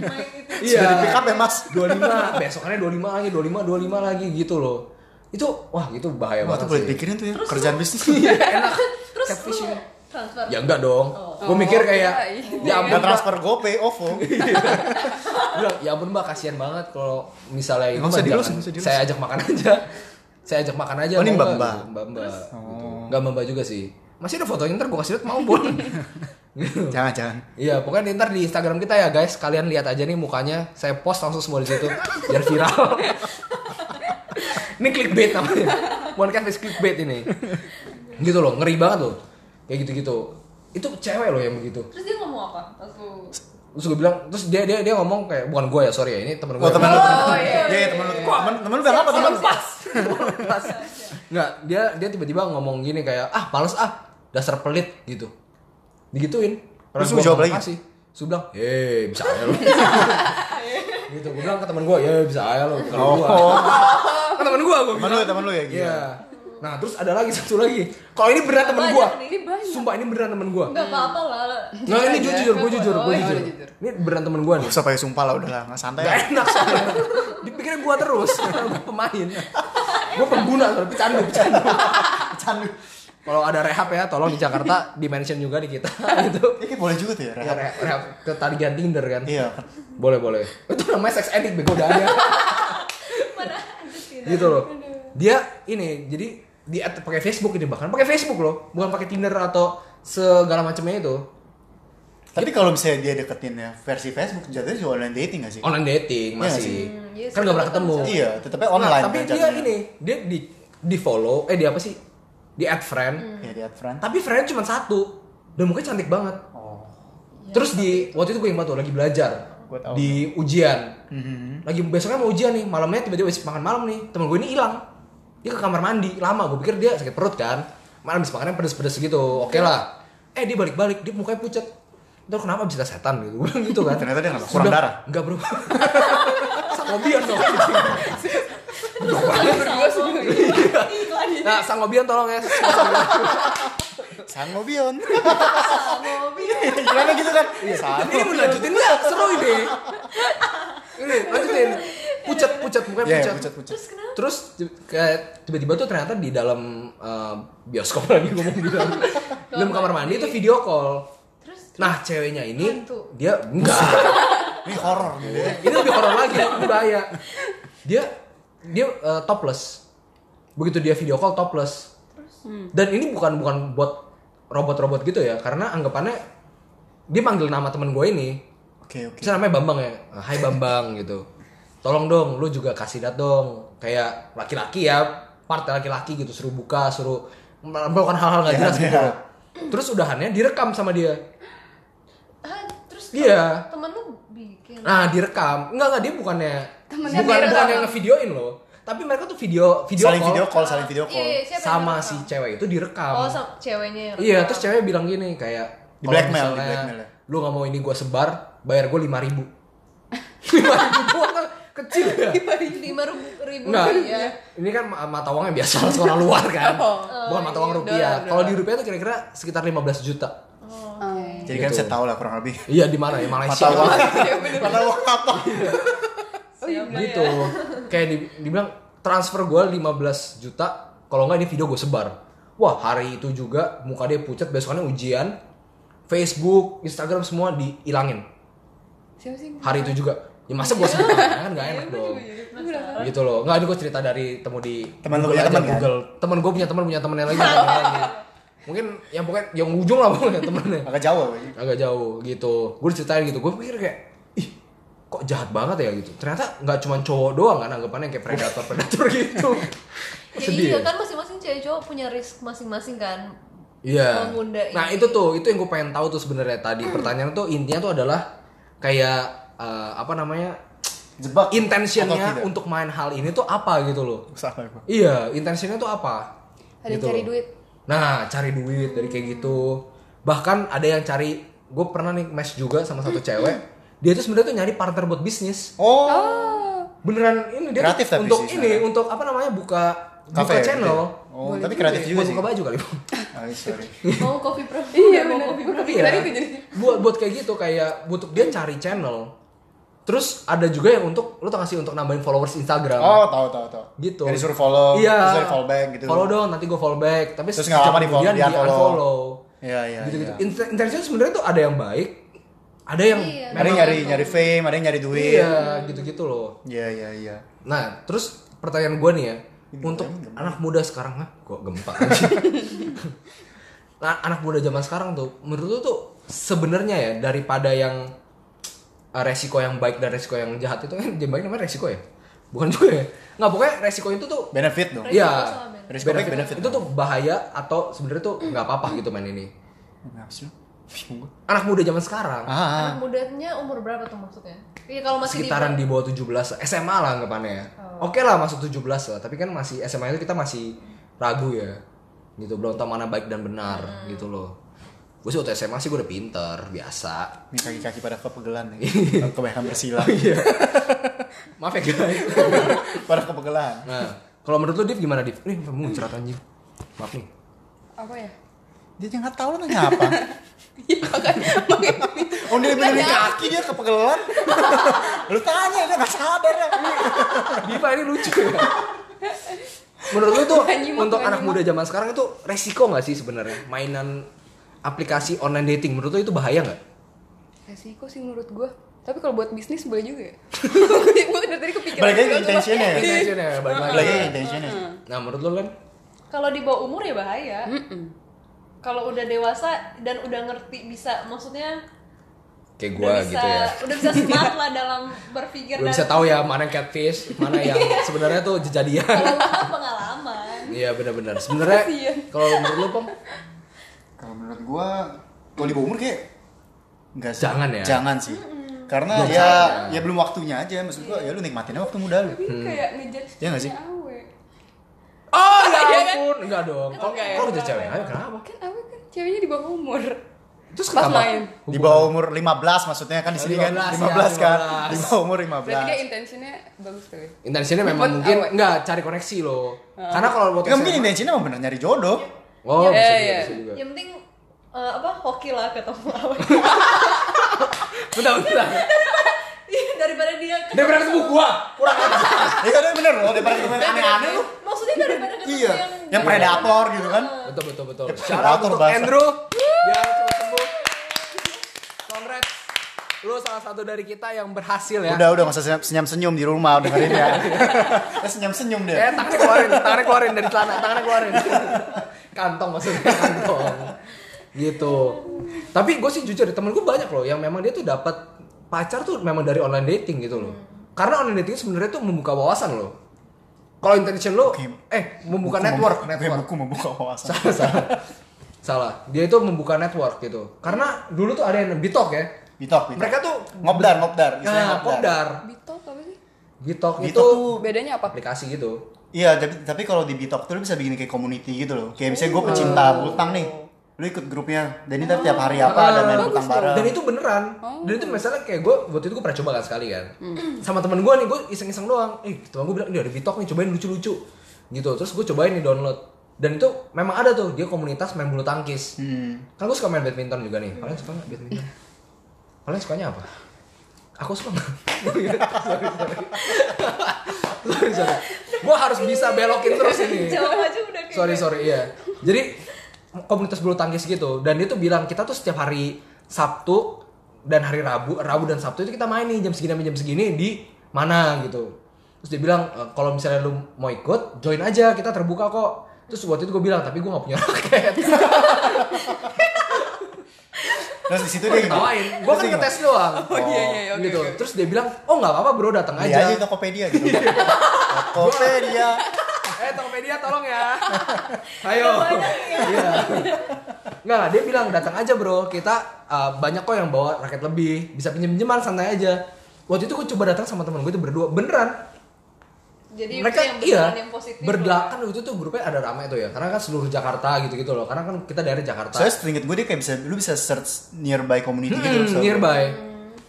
Iya. Sudah di pick up ya mas? 25, besokannya 25 lagi, 25, 25 lagi gitu loh. Itu wah itu bahaya Wah banget tuh boleh sih. pikirin tuh ya kerjaan bisnis. Iya, enak. Terus Catfishing. transfer. Ya enggak dong. Gue mikir kayak Oh, ya ampun Nggak Mbak. transfer GoPay, OVO. bilang ya ampun mbak kasihan banget kalau misalnya itu usah mah dilus, saya ajak makan aja saya ajak makan aja Oh, ini mbak-mbak. Gitu, mbak-mbak gitu. nggak mbak juga sih masih ada fotonya ntar gue kasih lihat mau pun. Jangan jangan. Iya, pokoknya ntar di Instagram kita ya guys, kalian lihat aja nih mukanya. Saya post langsung semua di situ biar viral. ini clickbait namanya. Bukan catfish clickbait ini. Gitu loh, ngeri banget loh. Kayak gitu-gitu. Itu cewek loh yang begitu. Terus dia ngomong apa? Aku Terus gue bilang, terus dia dia dia ngomong kayak bukan gue ya, sorry ya, ini temen gue. Oh teman lu. Oh, iya, Iya iya, teman lu. iya. Teman teman lu bilang apa teman? lu? Pas. Nggak, dia dia tiba-tiba ngomong gini kayak, ah males ah, dasar pelit gitu. Digituin. Terus gua lu jawab lagi? Terus gue bilang, eh bisa aja lo. gitu, gue bilang ke temen gue, ya bisa aja lo. Kalau gue, Oh, ke temen gue, gue teman lu ya teman lu ya. Iya. Iya. Nah terus ada lagi satu lagi. Kalau ini beneran temen gue. Ini banyak. Sumpah ini beneran temen gue. nggak apa-apa lah. Nggak ini jujur, gue jujur, Oh, gue iya, jujur. udah jujur. Ini beneran temen gue nih. Usah pakai sumpah lah udah lah, nggak santai. Gak enak soalnya. Dipikirnya gue terus, gue pemain. Gue pengguna, soalnya pecandu, pecandu. Candu. Kalau ada rehab ya, tolong di Jakarta di mention juga di kita gitu. Ini boleh juga tuh ya, Ya, rehab. rehab, rehab ke talian Tinder kan. Iya. Boleh, boleh. Itu namanya sex addict bego udah gitu loh. Dia ini jadi di pakai Facebook ini bahkan pakai Facebook loh, bukan pakai Tinder atau segala macamnya itu. Tapi kalau misalnya dia deketin ya versi Facebook, jatuhnya juga online dating gak sih? Online dating Iya masih. sih. Hmm, iya kan gak pernah itu ketemu. Iya, tetapnya Nah, online. tapi kan dia jatuhnya. ini dia di di follow eh di apa sih? Di add friend. Ya di add friend. Tapi friend cuma satu dan mukanya cantik banget. Oh. Terus di waktu itu gue ingat tuh lagi belajar Gua tahu. di ujian. Mhm. Lagi besoknya mau ujian nih, malamnya tiba-tiba habis makan malam nih, temen gue ini hilang. Dia ke kamar mandi, lama gue pikir dia sakit perut kan. Malam habis makannya pedes-pedes gitu. Oke lah. Eh dia balik-balik, dia mukanya pucat. Itu kenapa bisa setan gitu? Gue bilang gitu kan. Ternyata dia nggak Terus kurang darah. Enggak bro. Sangobian dong. Berdua semua. Nah, Sangobian tolong ya. Sang Mobion. Mobil. Gimana gitu kan? Iya, ini mau lanjutin nggak? Seru ini. Ini lanjutin. Pucat, pucat mukanya Iya, pucat. pucat-pucat. Terus kenapa? Terus kayak tiba-tiba tuh ternyata di dalam eh, bioskop lagi ngomong di dalam, dalam kamar mandi itu video call. Terus Nah ceweknya ini Hantu. dia enggak. Ini horor gitu ya. ini lebih horor lagi, ini bahaya. Dia dia eh, topless. Begitu dia video call topless. Dan ini bukan bukan buat robot-robot gitu ya, karena anggapannya dia manggil nama temen gue ini. Oke, oke. Misalnya namanya Bambang ya, Hai Bambang gitu. Tolong dong, lu juga kasih dat dong. Kayak laki-laki ya, partai laki-laki gitu, suruh buka, suruh melakukan hal-hal nggak Ya, jelas gitu. ya. loh. Terus udahannya direkam sama dia. ah, terus Iya. temen lu bikin. Nah, direkam. Enggak enggak dia bukannya Temennya bukan direkam. bukan yang ngevideoin loh. Tapi mereka tuh video video Saling call video call, saling video call. Iya, iya, siapa yang sama si cewek itu direkam. Oh, sama ceweknya yang Iya, terus cewek bilang gini kayak Di blackmail, di blackmail ya. Lu nggak mau ini gue sebar, bayar gue lima ribu. Lima ribu doang kan kecil ya. lima ribu, ribu Enggak, ya. ini kan ma- mata uangnya biasa sekolah luar kan. Oh. Bukan mata uang iya, rupiah. Kalau di rupiah tuh kira-kira sekitar 15 juta. Jadi kan Gitu. saya tahu lah kurang lebih. Iya di mana ya Malaysia. Mata uang. Mata uang apa? Oh iya. gitu. Kayak di, dibilang transfer gue 15 juta, kalau nggak ini video gue sebar. Wah hari itu juga muka dia pucat, besokannya ujian, Facebook, Instagram semua dihilangin. Siapa sih? Hari itu juga. Ya masa gue sebut kan nggak enak dong. Gitu loh. Nggak ini gue cerita dari temu di Teman lu Google punya aja, teman, kan? Google. Temen gue punya teman punya temennya lagi. Mungkin yang pokoknya yang ujung lah pokoknya temennya Agak jauh. Agak jauh gitu gue ceritain gitu gue pikir kayak kok jahat banget ya gitu ternyata nggak cuma cowok doang kan anggapannya kayak predator predator gitu Kok Ya sedih iya ya? kan masing-masing cewek cowok punya risk masing-masing kan. Iya. Mengunda Nah itu tuh itu yang gue pengen tahu tuh sebenarnya tadi pertanyaan tuh intinya tuh adalah kayak eh, apa namanya Jebak. Intentionnya untuk main hal ini tuh apa gitu loh Salah gua. iya intentionnya tuh apa Ada yang Gitu cari loh. duit. Nah, cari duit dari kayak gitu. Bahkan ada yang cari, gue pernah nih match juga sama satu cewek. Dia tuh sebenarnya tuh nyari partner buat bisnis. Oh. Beneran ini dia Kreatif tuh tapi untuk sih ini, sebenarnya. untuk apa namanya buka Cafe buka gitu channel. ya? Oh, tapi kreatif juga buat sih. buka baju kali. Ah, sorry. Mau coffee pro. Iya Mau benar. Gue pro. kepikiran Iya. itu jadi. buat buat kayak gitu kayak butuh dia cari channel. Terus ada juga yang untuk lu tau gak sih untuk nambahin followers Instagram. Oh, tahu tahu tahu. gitu. Yang disuruh follow, Iya. terus dari follow back gitu. Follow dong, nanti gue follow back. Tapi Terus nggak lama di follow- unfollow. Iya, iya, gitu-gitu. iya. Int- Intention sebenarnya tuh ada yang baik, ada yang Iya. Ada yang nyari nyari fame, ada yang nyari duit. iya gitu-gitu loh. Iya, iya, iya. Nah, terus pertanyaan gue nih ya, untuk anak muda sekarang, ah, kok gempa nah, anak muda zaman sekarang tuh, menurut lu tuh sebenarnya ya daripada yang uh, resiko yang baik dan resiko yang jahat itu kan yang baik namanya resiko ya, bukan juga ya? Nggak pokoknya resiko itu tuh Benefit dong. Resiko Iya, sama benefit. Resiko baik, benefit. Itu tuh bahaya atau sebenarnya tuh nggak apa-apa gitu main ini. Gua. Anak muda zaman sekarang, Ah, Anak mudanya umur berapa tuh maksudnya? Iya kalau masih sekitaran di di bawah 17 SMA lah anggapannya ya. Oke lah masuk 17 lah, tapi kan masih SMA itu kita masih ragu ya. Gitu belum tahu mana baik dan benar gitu loh. Gue sih waktu SMA sih gue udah pinter, biasa. ini kaki-kaki pada kepegelan nih. Kebanyakan bersilah. Iya. Maaf ya guys. pada kepegelan. Nah, kalau menurut lu Div gimana Div? Nih kamu cerita anjing. Maaf nih. Apa ya? Dia nggak tahu nanya apa. Iya kan. Makanya Oh dia benerin kaki dia kepegelan. lu tanya dia nggak sadar ya. Diva ini lucu ya. Menurut lu tuh nyimak, untuk anak nyimak. muda zaman sekarang itu resiko nggak sih sebenarnya mainan aplikasi online dating? Menurut lu itu bahaya nggak? resiko sih menurut gue. Tapi kalau buat bisnis boleh juga ya. gue dari tadi kepikiran. Balik lagi intentionnya ya. Intentionnya balik lagi. Intentionnya. Nah menurut lu kan? Kalau di bawah umur ya bahaya. Mm-mm. Kalau udah dewasa dan udah ngerti bisa, maksudnya Kayak udah gua bisa, gitu ya. udah bisa smart lah dalam berpikir Lu dan bisa tahu ya mana yang catfish, mana yang sebenarnya tuh kejadian. kalau lu pengalaman. Iya benar-benar. Sebenarnya Kasian. kalau menurut lu pom Kalau menurut gua kalau di bawah umur kayak enggak sih. Jangan ya? Jangan sih. Karena Belum ya saatnya. ya belum waktunya aja maksud gua ya lu nikmatinnya waktu muda lu. Tapi kayak ngejudge Iya nggak sih? awe. Oh ya Iya kan? ampun, enggak dong. Kok Enggak ya? kok udah cewek? Ayo kenapa? Kan awe kan ceweknya di bawah umur. Terus Pas kenapa? main. Di bawah umur 15 maksudnya kan di sini kan 15, 15 ya, kan. 15. Di bawah umur Berarti dia 15. intentionnya bagus tuh ya. Intensinya memang mungkin awet. enggak cari koneksi loh. Karena kalau buat Ya mungkin intensinya emang bener nyari jodoh. Oh, Iya, bisa juga, iya. bisa juga. Yang penting eh, apa hoki lah ketemu awet. Bentar, bentar. Daripada dia pernah ketemu gua. Kurang aja. Iya kan bener loh daripada ketemu yang aneh-aneh lu. Maksudnya daripada ketemu Iya, yang yang predator gitu kan. Betul, betul, betul. Ya, predator untuk bahasa. Andrew. Biar cepat sembuh. Congrats. Lu salah satu dari kita yang berhasil ya. Udah udah nggak usah senyum-senyum di rumah dengerin ya. Dia senyum-senyum Eh, dia. tangannya keluarin, tangannya keluarin dari celana, tangannya keluarin. Kantong maksudnya kantong. Gitu. Tapi gue sih jujur, temen gue banyak loh yang memang dia tuh dapat pacar tuh memang dari online dating gitu loh. Karena online dating sebenarnya tuh membuka wawasan loh. Kalau intention lo, eh membuka Buku network, membuka- network. Buku membuka wawasan. salah, salah. salah. Dia itu membuka network gitu. Karena dulu tuh ada yang bitok ya. Bitok, bitok. Mereka tuh ngobdar, ngobdar. Nah, kopdar. Bitok apa sih? Bitok Bitok itu tuh- Bedanya apa? aplikasi gitu. Iya, tapi, tapi kalau di Bitok tuh lu bisa bikin kayak community gitu loh. Kayak misalnya gue pecinta butang nih. Lu ikut grupnya. Dan ini ntar tiap hari apa ada main bagus butang dong. bareng. Dan itu beneran. Dan itu misalnya kayak gue waktu itu gue pernah coba kan sekali kan. Sama temen gue nih gue iseng-iseng doang. Eh temen gue bilang ini ada Bitok nih cobain lucu-lucu. Gitu. Terus gue cobain nih download. Dan itu memang ada tuh dia komunitas main bulu tangkis. Hmm. Kan gue suka main badminton juga nih. Kalian suka nggak badminton? Kalian sukanya apa? Aku suka sorry, sorry. sorry, sorry. Gue harus bisa belokin terus ini sorry sorry iya jadi komunitas bulu tangkis gitu. Dan dia tuh bilang kita tuh setiap hari Sabtu dan hari Rabu Rabu dan Sabtu itu kita main nih jam segini sampai jam segini di mana gitu. Terus dia bilang "E, kalau misalnya lu mau ikut join aja kita terbuka kok. Terus waktu itu gue bilang tapi gue gak punya raket. Terus di situ dia ketawain. gue kan ngetes doang. Oh iya iya iya, oke gitu. oke. terus dia bilang oh nggak apa-apa bro datang? Beli aja. aja di Tokopedia gitu. Tokopedia. Eh Tokopedia tolong ya. Ayo. Iya. Nggak dia bilang datang aja bro. Kita uh, banyak kok yang bawa raket lebih. Bisa pinjam pinjaman santai aja. Waktu itu gue coba datang sama temen gue itu berdua. Beneran. Jadi mereka yang iya yang positif berdelakan waktu itu grupnya ada ramai tuh ya. Karena kan seluruh Jakarta gitu gitu loh. Karena kan kita daerah Jakarta. Soalnya seinget gue dia kayak bisa lu bisa search nearby community gitu. Hmm, setahu gue. nearby.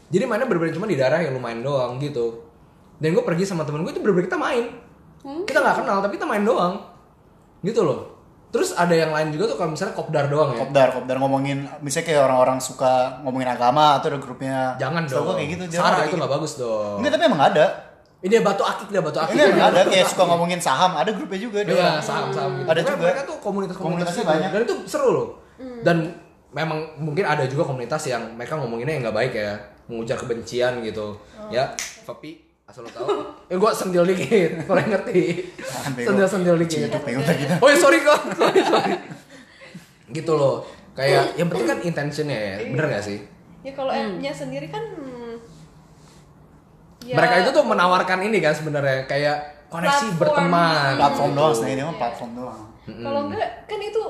Jadi mainnya bener-bener cuma di daerah yang lumayan doang gitu. Dan gue pergi sama temen gue itu bener-bener kita main kita nggak kenal tapi kita main doang gitu loh terus ada yang lain juga tuh kalau misalnya kopdar doang ya Kopdar, kopdar ngomongin misalnya kayak orang-orang suka ngomongin agama atau ada grupnya. jangan dong gue kayak gitu. Sarah kayak itu gitu. nggak bagus dong Enggak, tapi emang ada. ini dia batu akik dia batu akik Ini emang ada kayak suka ngomongin saham, ada grupnya juga dia. Iya, saham-saham gitu. Ada juga. Mereka tuh komunitas-komunitas Komunitasnya gitu. banyak. Dan itu seru loh. Dan memang mungkin ada juga komunitas yang mereka ngomonginnya yang nggak baik ya, mengujar kebencian gitu. Ya, Fapi, asal lo tahu. Eh gua sentil dikit, yang ngerti. Sentil-sentil dikit. Kita. Oh ya sorry kok, sorry sorry. gitu loh. Kayak yang penting kan intentionnya ya, bener gak sih? ya kalau app-nya sendiri kan hmm, ya, Mereka itu tuh menawarkan ini kan sebenarnya kayak koneksi Platform. berteman. Platform gitu. doang, sebenarnya dia mah platform doang. kalau enggak kan itu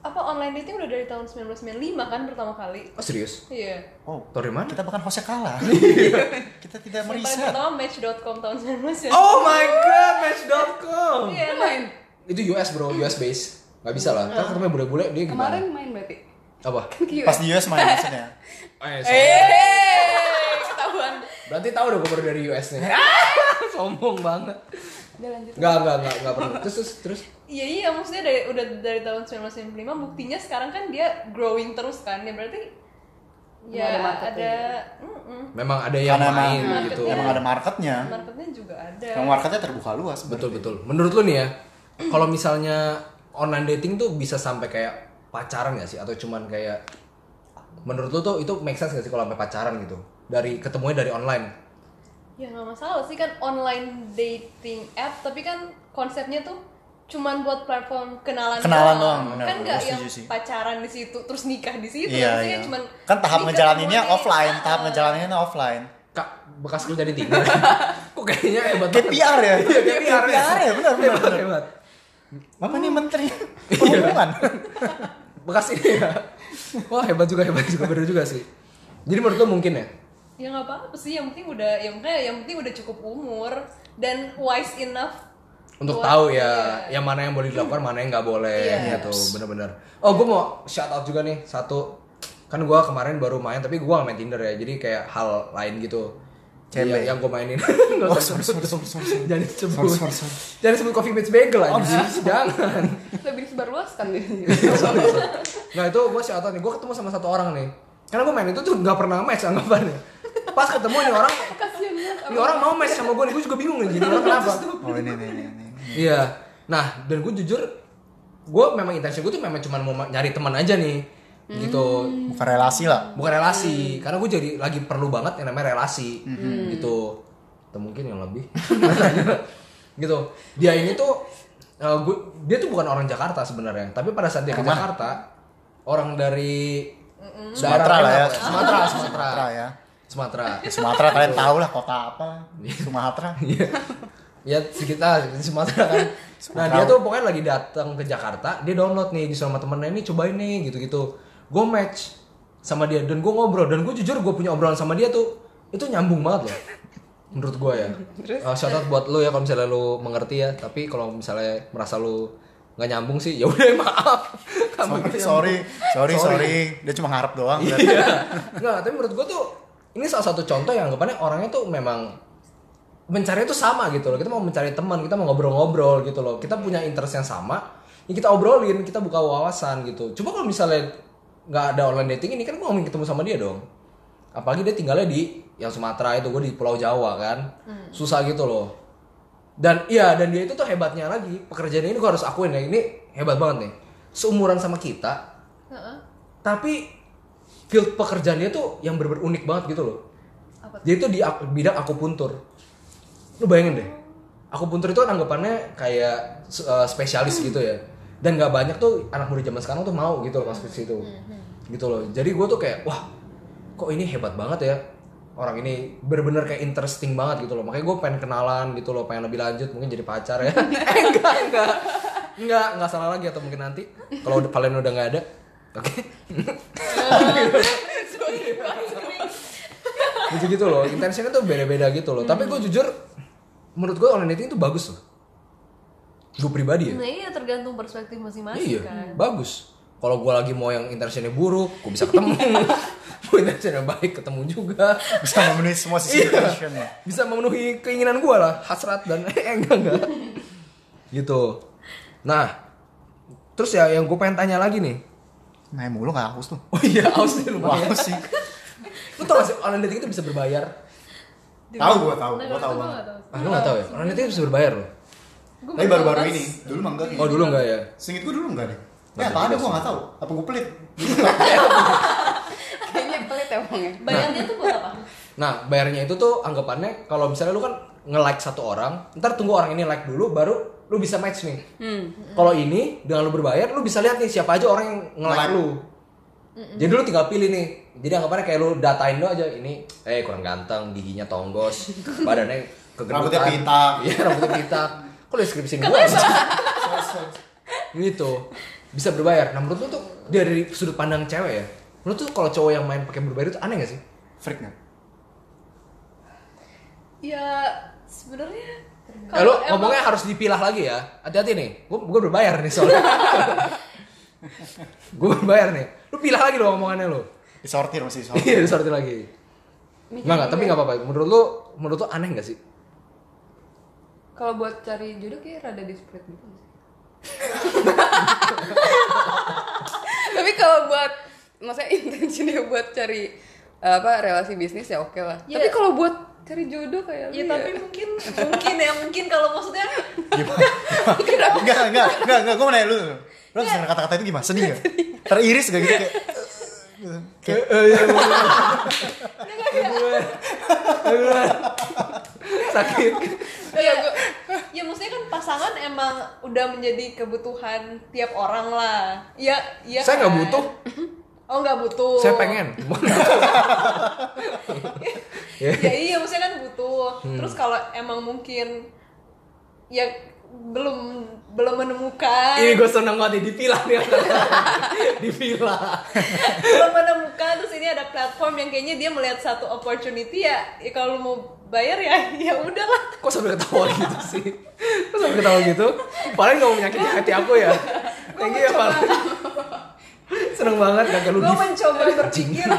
apa online dating udah dari tahun 1995 kan pertama kali Oh serius? iya Oh, Tau dari mana? kita bahkan hostnya kalah. kita tidak yang meriset. pertama match.com tahun 1995 Oh my god, match.com. iya Lu main? Itu US bro, US base. Gak bisa lah. Kan ketemu bule-bule dia gimana? Kemarin main berarti? Apa? Kan. Pas di US main maksudnya. Eh, sorry. Eh, ketahuan. Berarti tahu dong gue baru dari US nih. Sombong banget. Udah lanjut. Nggak, nggak, nggak. Terus, terus, terus. Iya iya maksudnya dari udah dari tahun 1995 buktinya sekarang kan dia growing terus kan ya berarti ya Ada ada, marketnya. mm-mm, Memang ada yang Karena main Marketnya. gitu. emang ada marketnya. marketnya juga ada. Yang marketnya terbuka luas. Betul, betul. Menurut lu nih ya, kalau misalnya online dating tuh bisa sampai kayak pacaran gak sih? Atau cuman kayak menurut lu tuh itu make sense gak sih kalau sampai pacaran gitu? Dari ketemunya dari online. Ya nggak masalah sih kan online dating app tapi kan konsepnya tuh cuman buat platform kenalan Kenalan doang, benar, kan nggak yang sih. pacaran di situ terus nikah di situ Iya, Maksudnya iya. cuman Kan tahap ngejalaninnya offline, tahap Ah, ngejalaninnya offline. Kak, bekas kerja di Tinder. Kok kayaknya hebat Kayak PR ya? Iya, kayak PR ya. PR ya, benar benar. Hebat, benar. hebat. Mama nih menteri perhubungan. Bekas ini ya. Wah, hebat juga, hebat juga, bener juga sih. Jadi menurut lu mungkin ya? Ya nggak apa-apa sih yang penting udah yang kayak yang penting udah cukup umur dan wise enough Untuk buat- tahu ya, iya. yang mana yang boleh dilakukan, mana yang nggak boleh Iya. gitu, bener-bener. Oh, gue mau shout out juga nih satu. Kan gue kemarin baru main, tapi gue gak main Tinder ya, jadi kayak hal lain gitu. CB. Yang, yang gue mainin. Nggak Oh, sorry, sebut. sorry, sorry, sorry. Jangan disebut. Sorry, sorry, sorry. Jangan disebut Coffee Beach Bagel aja. Jangan. Lebih disebarluaskan deh. Nah itu gue shout out nih, gue ketemu sama satu orang nih. Karena gue main itu tuh gak pernah match anggapannya. Pas ketemu nih orang, ini orang mau match sama gue nih, gue juga bingung nih, orang kenapa? Oh ini nih ini. ini. Iya. Nah, dan gue jujur, gue memang intensi gue tuh memang cuma mau ma- nyari teman aja nih, gitu. Bukan relasi lah. Bukan relasi, karena gue jadi lagi perlu banget yang namanya relasi, gitu. Atau mungkin yang lebih, gitu. Dia ini tuh, eh, gue, dia tuh bukan orang Jakarta sebenarnya, tapi pada saat dia ke Orang mana? Jakarta, orang dari Sumatera lah ya. Sumatera, Sumatera, Sumatera ya. Sumatera. Sumatera kalian tahu lah kota apa. Sumatera. Iya. ya sekitar di Sumatera kan. Nah dia tuh pokoknya lagi datang ke Jakarta, dia download nih di sama temennya ini cobain nih gitu-gitu. Gue match sama dia dan gue ngobrol dan gue jujur gue punya obrolan sama dia tuh itu nyambung banget loh menurut gue ya. Uh, shout out buat lo ya kalau misalnya lo mengerti ya. Tapi kalau misalnya merasa lo nggak nyambung sih ya udah maaf. Kamu Sorry, sorry, sorry, sorry. Dia cuma ngarep doang. Iya. Nggak, tapi menurut gue tuh ini salah satu contoh yang anggapannya orangnya tuh memang mencari itu sama gitu loh. Kita mau mencari teman, kita mau ngobrol-ngobrol gitu loh. Kita punya interest yang sama, ya kita obrolin, kita buka wawasan gitu. Coba kalau misalnya nggak ada online dating ini kan gue ngomongin ketemu sama dia dong. Apalagi dia tinggalnya di yang Sumatera itu, gue di Pulau Jawa kan, susah gitu loh. Dan iya, dan dia itu tuh hebatnya lagi, pekerjaan ini gue harus akuin ya, ini hebat banget nih. Seumuran sama kita, tapi field pekerjaan dia tuh yang bener-bener unik banget gitu loh. Apa tuh? Dia tuh di bidang akupuntur. Lu bayangin deh. Akupuntur itu kan anggapannya kayak uh, spesialis gitu ya. Dan nggak banyak tuh anak muda zaman sekarang tuh mau gitu loh masuk ke situ. Gitu loh. Jadi gue tuh kayak wah, kok ini hebat banget ya. Orang ini bener-bener kayak interesting banget gitu loh. Makanya gue pengen kenalan gitu loh, pengen lebih lanjut, mungkin jadi pacar ya. eh, enggak, enggak. Enggak, enggak salah lagi atau mungkin nanti kalau kalian udah nggak ada. Oke. gitu gitu loh intensinya tuh beda-beda gitu loh. Tapi gue jujur menurut gue online dating itu bagus loh. Gue pribadi ya. Nah iya tergantung perspektif masing-masing iya kan. bagus. Kalau gue lagi mau yang intensinya buruk gue bisa ketemu. Mau intensinya baik ketemu juga. Bisa memenuhi semua sisi Iya. ya. bisa memenuhi keinginan gue lah. Hasrat dan eh enggak enggak. Gitu. Nah terus ya yang gue pengen tanya lagi nih Nah, mulu gak haus tuh. oh iya aus sih Wah, lumayan haus sih. lu tau gak sih online dating itu bisa berbayar Tahu gua tahu, Nah, gua tahu banget. nggak tahu. ah lu gak tau ya online dating bisa berbayar loh Gua Tapi baru baru-baru tahu, ini, dulu mah enggak. oh dulu enggak ya Singit gua dulu enggak deh. Ya, apa tahu ada juga gua gak tahu. Apa gua pelit? Kayaknya pelit ya emangnya. Bayarnya tuh buat apa? Nah, bayarnya itu tuh anggapannya kalau misalnya lu kan nge-like satu orang, ntar tunggu orang ini like dulu baru lu bisa match nih. Hmm. Kalau ini dengan lu berbayar lu bisa lihat nih siapa aja orang yang nge-like lu. Jadi lu tinggal pilih nih. Jadi anggapannya kayak lu datain lu aja ini eh kurang ganteng, giginya tonggos, badannya kegendutan. Rambutnya pitak. Iya, rambutnya pitak. Kok lu deskripsiin gua? gitu. Bisa berbayar. Nah, menurut lu tuh dari sudut pandang cewek ya. Menurut tuh kalau cowok yang main pakai berbayar itu aneh gak sih? Freak nggak? Ya sebenarnya Eh, lu ngomongnya harus dipilah lagi ya. Hati-hati nih. Gue gue berbayar nih soalnya. gue berbayar nih. Lu pilah lagi lo ngomongannya lo. Disortir masih disortir. Iya, disortir lagi. Enggak enggak, tapi enggak apa-apa. Menurut lu menurut lu aneh enggak sih? Kalau buat cari jodoh kayak rada desperate gitu sih. Tapi kalau buat maksudnya intensinya buat cari eh, apa relasi bisnis ya oke lah. Ya. Tapi kalau buat cari jodoh kayak Ya lu tapi mungkin mungkin ya mungkin kalau maksudnya Enggak, enggak, enggak, enggak, gue mau nanya lu. Lu denger kata-kata itu gimana? Sedih gak? Teriris gak gitu kayak kayak sakit ya, ya maksudnya kan pasangan emang udah menjadi kebutuhan tiap orang lah. Ya, iya saya nggak kan? butuh Oh nggak butuh. saya pengen. Ya iya maksudnya kan butuh. Hmm. Terus kalau emang mungkin ya belum belum menemukan. Ini gue seneng banget nih dipilah nih. Dipilah belum menemukan terus ini ada platform yang kayaknya dia melihat satu opportunity ya, ya kalau lu mau bayar ya ya udahlah kok sambil ketawa gitu sih? Kok sambil ketawa gitu? Paling nggak mau menyakiti hati aku ya. Thank you ya Pak seneng banget gak lu gue mencoba berpikir.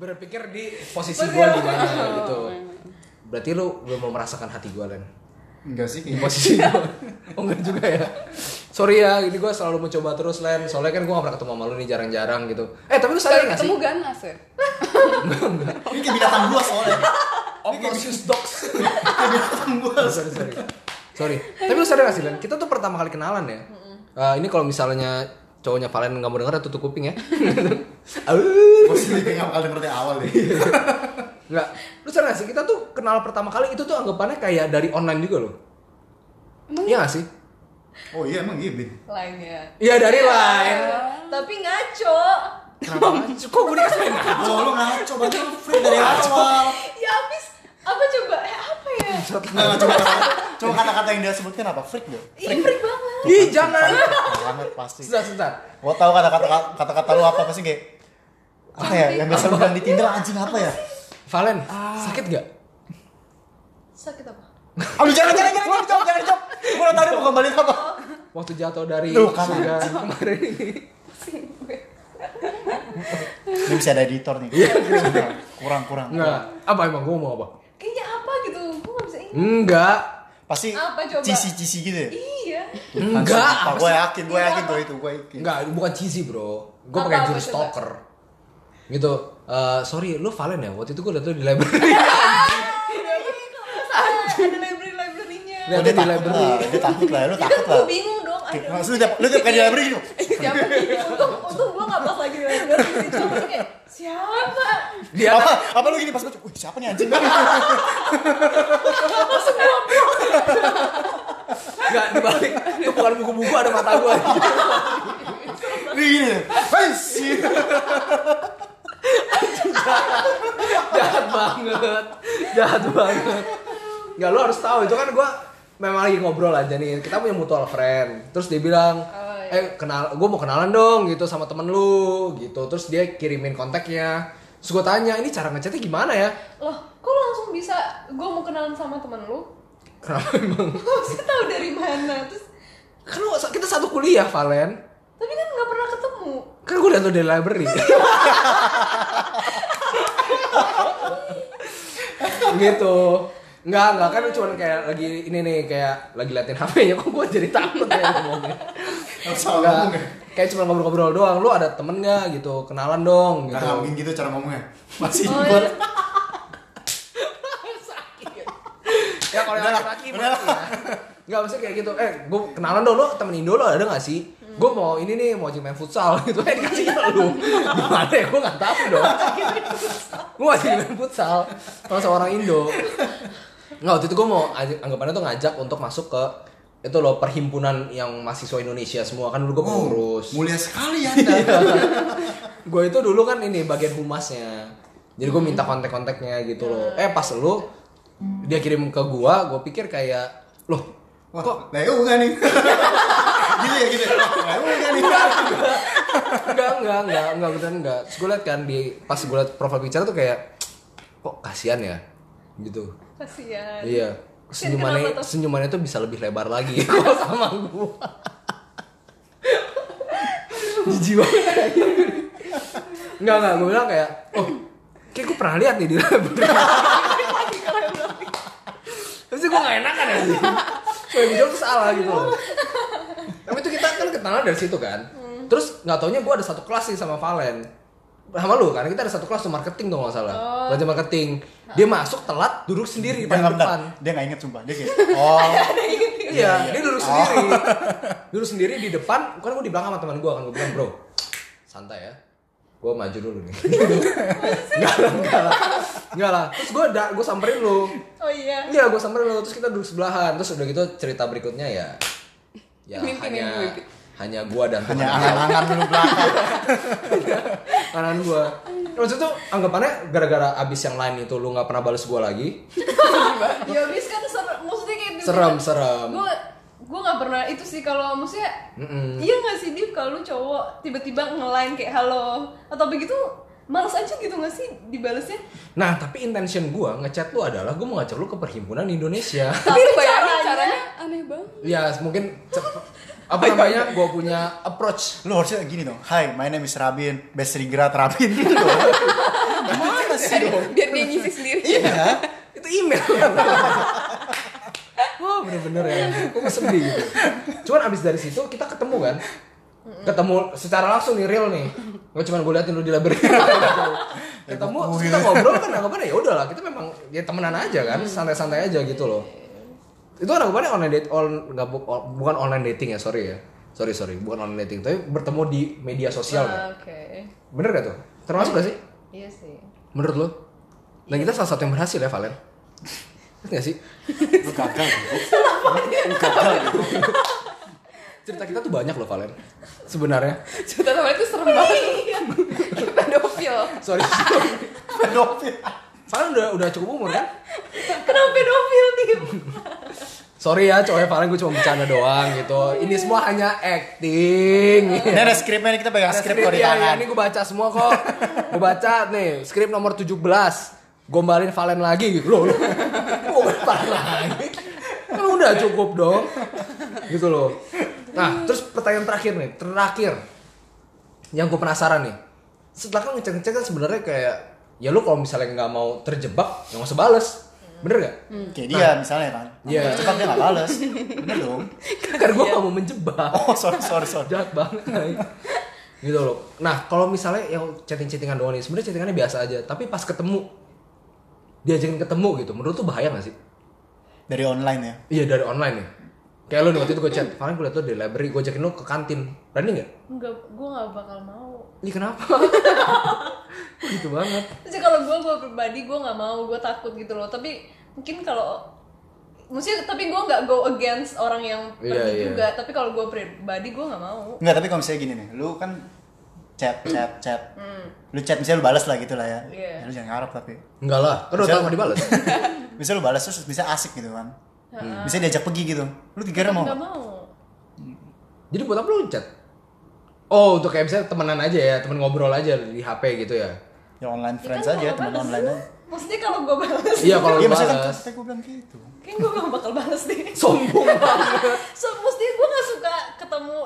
Berpikir di posisi gue gimana gitu. berarti lu belum mau merasakan hati gue Len? Enggak sih di posisi gue oh enggak juga ya? Sorry ya ini gue selalu mencoba terus Len. Soalnya kan gue gak pernah ketemu sama lu nih jarang-jarang gitu. Eh tapi lu sadar gak sih? ketemu ganas ya. Ini kayak binatang buas soalnya. Obnoxious dogs. Kayak binatang buas sorry sorry sorry. Tapi lu sadar gak sih Len? Kita tuh pertama kali kenalan ya. Eh, ini kalau misalnya cowoknya Valen nggak mau denger tutup kuping ya. Gue sih kayak gak bakal denger dari awal deh. Nggak. Lu sadar gak sih kita tuh kenal pertama kali itu tuh anggapannya kayak dari online juga loh. Iya gak sih? Oh iya emang iya Bin lain ya iya. dari line. Tapi ngaco. Kenapa? Kok gue dikasih main ngaco? Oh lu ngaco berarti lu free dari awal. Ya habis apa coba eh apa ya Nggak, nggak, coba Coba kata-kata yang dia sebutkan apa? Freak gak? Ih, freak banget ih jangan Banget pasti sebentar sebentar Gue tau kata-kata kata-kata lu apa pasti kayak apa ya yang biasa lu bilang di Tinder anjing apa ya? Valen sakit gak sakit apa Aduh jangan jangan jangan jangan jawab jangan jawab. Gue udah tahu dia mau kembali apa. waktu jatuh dari Tuh, kan. surga kemarin ini Ini bisa ada editor nih. Kurang kurang. enggak apa emang gue mau apa kayaknya apa gitu gue gak bisa ingat. Enggak. Pasti Apa coba? cisi-cisi gitu ya? iya. Enggak. apa Gue yakin, gue yakin tuh itu, gue yakin. enggak bukan cheesy bro. Gue pakai jurus stalker. Gitu. Eh, sorry lu Valen ya? Waktu itu gue liat lu di library. Ada library librarynya. Lihat Oh, di takut library. lah, dia takut lah, lu takut lah. gue bingung dong. Ada Maksud lu tiap, kayak di library gitu. siapa untung gue pas lagi di cuma kayak siapa? Di atas. Apa? Apa lu gini pas gue, wih siapa nih anjing? enggak di balik. Tumpukan buku-buku ada mata gue Ini gini, hei jahat banget. Jahat banget. Nggak lu harus tahu. Itu kan gue memang lagi ngobrol aja nih. Kita punya mutual friend. Terus dia bilang eh kenal gue mau kenalan dong gitu sama temen lu gitu. Terus dia kirimin kontaknya. Terus gue tanya ini cara ngechatnya gimana ya? Loh kok lu langsung bisa? Gue mau kenalan sama temen lu. Kenapa emang? Maksudnya tahu dari mana? Terus kan lu, kita satu kuliah Valen. Tapi kan nggak pernah ketemu. Kan gue liat lu dari library. Gitu Enggak, enggak kan cuma kayak lagi ini nih kayak lagi liatin HP-nya kok gue jadi takut ya ngomongnya. Salah Enggak, ngomong ya? kayak cuma ngobrol-ngobrol doang. Lu ada temen nggak gitu? Kenalan dong gitu. Karena mungkin gitu cara ngomongnya. Masih Oh, buat ya kalau yang Udah lah, laki-laki ya. Enggak maksudnya kayak gitu. Eh, gue kenalan dong lu temen Indo lo ada nggak sih? Gue mau ini nih mau ajak main futsal gitu. Eh dikasih lu. Gimana ya? Gue nggak tahu dong. gue ajak main futsal sama seorang Indo. Nggak waktu itu gue mau anggapannya tuh ngajak untuk masuk ke itu loh perhimpunan yang mahasiswa Indonesia semua kan dulu gue pengurus. mulia sekali Anda. gue itu dulu kan ini bagian humasnya jadi gue minta kontak-kontaknya gitu loh eh pas lu dia kirim ke gua gue pikir kayak loh Wah, kok lah enggak nih. gitu ya gitu. ya. Lah enggak nih. enggak enggak enggak enggak beneran enggak terus gue liat kan di pas gue liat profil picture tuh kayak kok kasihan ya gitu kasihan. Iya. Senyumannya tuh? senyumannya tuh bisa lebih lebar lagi kalau sama gua. Jijik banget enggak enggak gue bilang kayak oh kayak gue pernah lihat nih di library terus gue gak enak kan ya dijawab tuh salah gitu loh. Tapi itu kita kan kenalan dari situ kan. Terus gak taunya gue ada satu kelas nih sama Valen sama lu karena kita ada satu kelas tuh marketing tuh nggak salah. Belajar marketing. Dia masuk telat duduk sendiri di paling depan. bentar. Dia nggak inget sumpah. Dia kayak, oh, iya dia duduk sendiri. Duduk sendiri di depan. Kan gue di belakang sama teman gue kan gue bilang bro santai ya. Gue maju dulu nih. Nggak lah nggak lah. Nggak lah. Terus gue da, gue samperin lu. Oh iya. Iya gue samperin lu. Terus kita duduk sebelahan. Terus udah gitu cerita berikutnya ya ya Mimpi, hanya mimpi. Hanya gue dan hanya angan-angan dulu belakang. kanan gue maksud tuh anggapannya gara-gara abis yang lain itu lu nggak pernah balas gue lagi? Ya abis kan serem maksudnya kayak gitu serem serem. Gue gue nggak pernah itu sih kalau maksudnya Mm-mm. iya nggak sih Div kalau lu cowok tiba-tiba ngelain kayak halo atau begitu males aja gitu nggak sih dibalesnya nah tapi intention gue ngechat lu adalah gue mau ngajak lu ke perhimpunan Indonesia. Tapi lu bayangin caranya- caranya aneh banget. ya mungkin apa namanya? gue punya approach. Lu harusnya gini dong. Hai, my name is Rabin. Best Rigrat Rabin. Gitu dong. Gimana sih? Dong? Biar dia ngisi sendiri. Iya. itu email. Wah bener-bener ya. Gue sedih gitu? Cuman abis dari situ kita ketemu kan? Ketemu secara langsung nih real nih. Gak cuma gue liatin lu di library Ketemu terus kita ngobrol kan anggapannya ya udahlah. Kita memang ya temenan aja kan santai-santai aja gitu loh itu kan anggapannya online date on, nggak bukan online dating ya sorry ya. Sorry sorry bukan online dating tapi bertemu di media sosial Ah, kan oke. Bener gak tuh? Termasuk gak sih? Iya sih. Menurut lo? Nah kita salah satu yang berhasil ya Valen. Ngerti gak sih? Lu gagal. Lu gagal. cerita kita tuh banyak loh Valen. Sebenarnya. Cerita sama itu serem banget. Kayak pedofil. sorry. Pedofil. Valen udah udah cukup umur kan? Kenapa pedofil nih sorry ya cowoknya Valen gue cuma bercanda doang gitu. Ini semua hanya acting. Ini ada skripnya nih kita pegang skrip kok di ya, ya, tangan. ini gue baca semua kok. Gue baca nih skrip nomor 17 gombalin Valen lagi gitu. Loh loh. gombalin Valen lagi. Kan udah cukup dong. Gitu loh. Nah terus pertanyaan terakhir nih terakhir. Yang gue penasaran nih. Setelah kan ngecek ngecek kan sebenarnya kayak ya lu kalau misalnya nggak mau terjebak nggak usah bales bener gak? Kayak dia misalnya kan. Iya. Cepat dia nggak balas. Bener dong. Karena gue gak mau menjebak Oh, sorry, sorry, sorry. jahat banget gitu loh nah kalau misalnya yang chatting chattingan doang nih sebenarnya chattingannya biasa aja tapi pas ketemu diajakin ketemu gitu menurut tuh bahaya gak sih Dari online ya. iya dari online ya kayak lo nih waktu itu gue chat paling gue liat lo di library gue ajakin lo ke kantin berani nggak Enggak, gue gak bakal mau ini kenapa gitu banget Terus kalau gue, gue pribadi gue nggak mau, gue takut gitu loh. Tapi mungkin kalau Maksudnya, tapi gue nggak go against orang yang Iya, pergi iya. juga. Tapi kalau gue pribadi gue nggak mau. Enggak, tapi kalau misalnya gini nih, lu kan chat, chat, chat. Hmm. Lu chat misalnya lu balas lah gitu lah ya. Iya. Ya, Lu jangan ngarep tapi. enggak lah kan udah tau gak dibales Misalnya lu balas terus bisa asik gitu kan. Bisa diajak pergi gitu. Lu kira mau? Nggak nggak? mau. jadi buat apa lo chat oh untuk kayak misalnya temenan aja ya temen ngobrol aja di HP gitu ya Ya online Ya friends kan aja, balas, online aja. Maksudnya kalau gue balas, iya kalau Iya, kan balas kata gue bilang gitu. kayak gue gak bakal balas deh. sombong banget So, maksudnya gue gak suka ketemu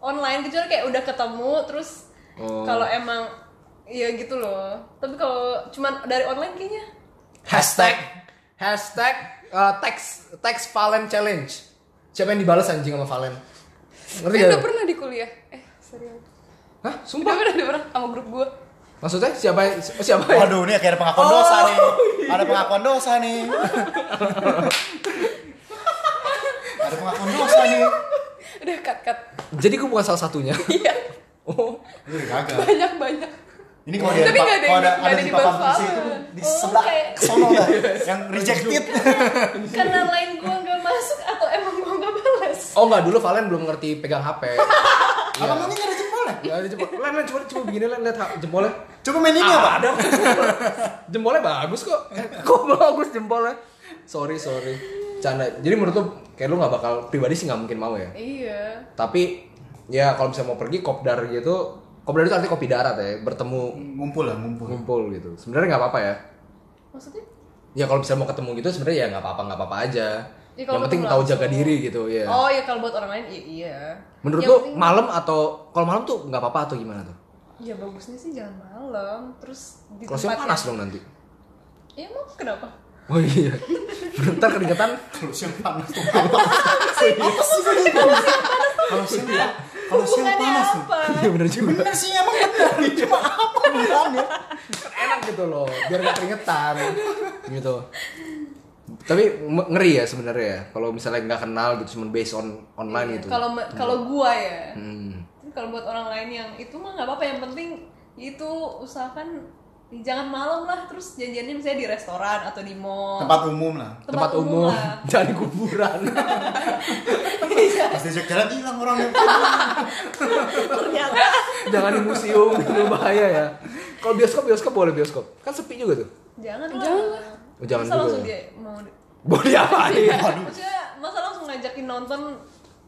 online kecuali kayak udah ketemu terus Oh. kalau emang ya gitu loh. Tapi kalau cuman dari online kayaknya hashtag hashtag uh, text text Valen challenge siapa yang dibalas anjing sama Valen ngerti Kan gak? udah pernah di kuliah. Eh, serius. Hah? Udah Sumpah? pernah, udah pernah sama grup gue. Maksudnya siapa siapa yang- Waduh, ini kayak ada pengakuan Oh, dosa nih. iya. Ada pengakuan dosa nih. ada pengakuan dosa nih. Udah cut cut. Jadi gue bukan salah satunya. Iya. oh. Lu gagal. Banyak banyak. Ini kalau nggak ada kalau ada, nggak ada ada di papan bawah puisi itu di Oh, sebelah sono dah yang rejected. karena lain gue gak masuk atau emang gue gak balas. Oh enggak, dulu Valen belum ngerti pegang HP. Iya. Abang ini nggak ada jempolnya. Ya ada jempol. Len, Len, coba coba begini Len, lihat ha- jempolnya. Coba main ini apa? ada. jempolnya bagus kok. Kok bagus jempolnya? Sorry, sorry. Canda. Jadi menurut lu kayak lu nggak bakal pribadi sih nggak mungkin mau ya. Iya. Tapi ya kalau misalnya mau pergi kopdar gitu, kopdar itu artinya kopi darat ya, bertemu Ngumpul lah, ngumpul. ngumpul gitu. Sebenarnya nggak apa-apa ya. Maksudnya? Ya kalau misalnya mau ketemu gitu sebenarnya ya nggak apa-apa nggak apa-apa aja. Ya, kalau Yang penting tahu jaga diri gitu ya. Oh ya kalau buat orang lain iya. iya. Menurut penting- malam atau kalau malam tuh nggak apa-apa atau gimana tuh? Ya bagusnya sih jangan malam. Terus di Kalau siang tempat panas yang- dong nanti. Iya emang kenapa? Oh iya. Bentar keringetan. Kalau siang panas tuh Kalau siang kalau siang panas? Iya bener juga. Bener sih emang bener nih, cuma apa bulannya? Enak gitu loh, biar gak keringetan. Gitu. Tapi ngeri ya sebenarnya ya. Kalau misalnya nggak kenal gitu, cuma based on online gitu. Kalau kalau gua ya. Hmm. Tapi kalau buat orang lain yang itu mah nggak apa-apa yang penting itu usahakan jangan malam lah terus janjiannya misalnya di restoran atau di mall Tempat umum lah. Tempat umum, lah. jangan di kuburan. Pas diajak jalan hilang orangnya. ternyata jangan di museum, itu bahaya ya. Kalau bioskop, bioskop boleh bioskop. Kan sepi juga tuh. jangan lah Oh, jangan masa langsung ya. dia mau di- Boleh diapain? maksudnya masa langsung ngajakin nonton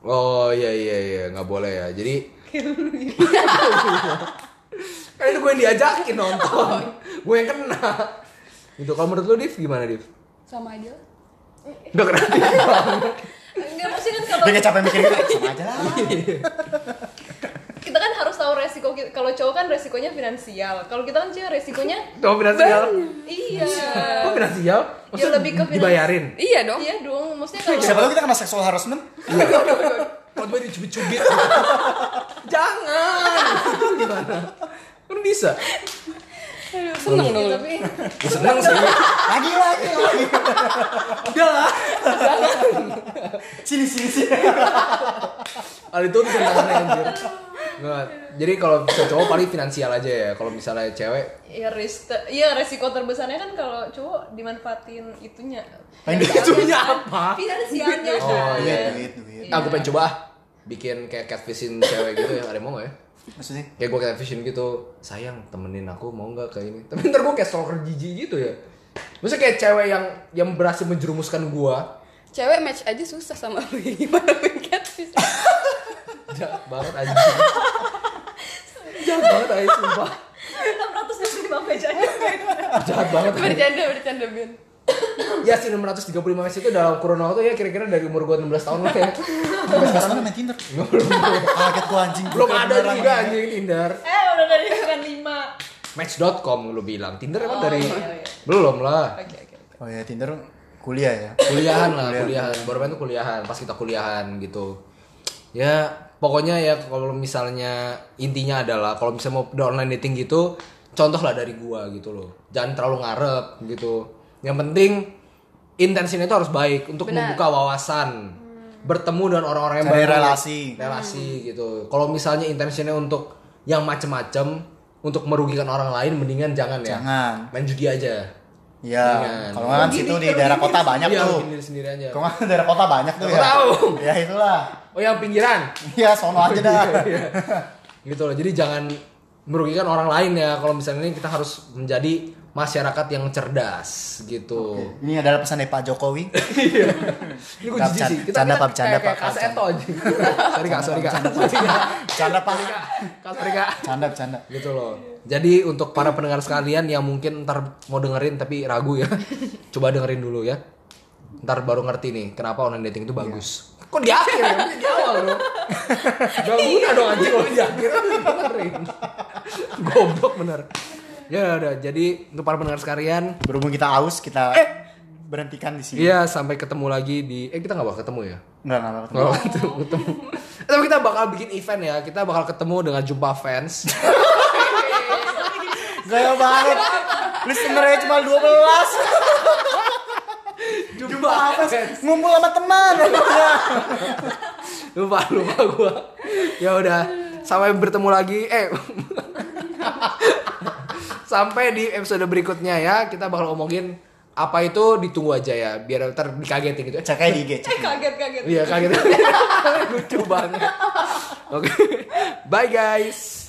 Oh iya iya iya nggak boleh ya. Jadi kan itu gue yang diajakin nonton, gue yang kena. Gitu. Kalau menurut lu Div gimana Div? Sama aja. Gak kreatif banget. enggak mesti kan kalau Dia capek mikir gitu, sama aja lah. tahu resiko kalau cowok kan resikonya finansial kalau kita kan cewek resikonya Tuh finansial. iya Kok finansial? Ya, lebih ke dibayarin. Iya dong. iya dong maksudnya kalau Siapa tahu kita kena sexual harassment? Kalau gue dicubit-cubit. Jangan. Itu gimana? Kan bisa. Aduh, seneng dong. Iya, tapi Ya, seneng sih. Lagi lagi lagi. Udah lah. Sini sini sini. Hal itu tuh anjir. Nggak. Jadi kalau bisa cowok paling finansial aja ya. Kalau misalnya cewek ya ris iya resiko terbesarnya kan kalau cowok dimanfaatin itunya duit. Itunya apa? finansialnya Oh, kan. Duit duit duit. Ah, gue pengen coba ah. bikin kayak catfishin cewek gitu ya. Ada yang mau gak ya? Maksudnya? Kayak gue catfishin gitu. Sayang, temenin aku mau nggak kayak ini? Tapi ntar gue kayak stalker jijik gitu ya. Maksudnya kayak cewek yang yang berhasil menjerumuskan gue. Cewek match aja susah sama lu gimana lu catfish. Jahat banget anjing. Jahat banget aja sumpah. 625 meja Jahat banget. bercanda bercanda Ben. Ya sih 635 match itu dalam kurun waktu ya kira-kira dari umur gue 16 tahun lah ya. Sampai sekarang main Tinder. Kaget gua anjing. Belum ada juga anjing Tinder. eh udah dari bukan 5 Match.com lu bilang. Tinder emang Oh, dari iya, iya. belum lah. oke oke Oh ya Tinder kuliah ya. Kuliahan lah, kuliahan. Baru main tuh kuliahan, pas kita kuliahan gitu. Ya, pokoknya ya kalau misalnya intinya adalah kalau misalnya mau udah online dating gitu, contoh lah dari gua gitu loh. Jangan terlalu ngarep gitu. Yang penting intensinya itu harus baik untuk Benar. membuka wawasan. Bertemu dengan orang-orang yang baru. relasi. relasi gitu. Kalau misalnya intensinya untuk yang macem-macem untuk merugikan orang lain mendingan jangan ya. Jangan. Main judi aja. Iya. Mendingan. Kalau nggak kan situ di daerah kota banyak Iya, tuh. diri sendiri aja. Kalau nggak daerah kota banyak tuh ya. tahu. Ya itulah. Oh yang pinggiran. Iya, sono aja dah. Iya. gitu loh. Jadi jangan merugikan orang lain ya. Kalau misalnya ini kita harus menjadi masyarakat yang cerdas gitu. Ini adalah pesan dari Pak Jokowi. Iya. Ini gue jijik sih. bercanda, Pak, bercanda, kayak, Pak, kayak aja. sorry kak, sorry kak. Canda Pak. Sorry, Kak. Sorry kak. Canda, canda. Gitu loh. Jadi untuk para pendengar sekalian yang mungkin ntar mau dengerin tapi ragu ya, coba dengerin dulu ya. Ntar baru ngerti nih kenapa online dating itu bagus. Kok di akhir ya? Di awal dong. Gak guna dong anjing kalau di akhir dengerin. Goblok bener. Ya udah, jadi untuk para pendengar sekalian, Berhubung kita aus, kita berhentikan di sini. iya sampai ketemu lagi di eh kita nggak bakal ketemu ya? Enggak. Nggak bakal ketemu, ketemu. Eh, Tapi kita bakal bikin event ya. Kita bakal ketemu dengan jumpa fans. Gaya banget. Listenernya cuma 12. jumpa Apa sih? Ngumpul sama teman. Ya. lupa lupa gua ya udah sampai bertemu lagi eh sampai di episode berikutnya ya kita bakal ngomongin apa itu ditunggu aja ya biar ntar dikagetin gitu Cek aja di IG. cek. kaget kaget iya kaget lucu banget oke bye guys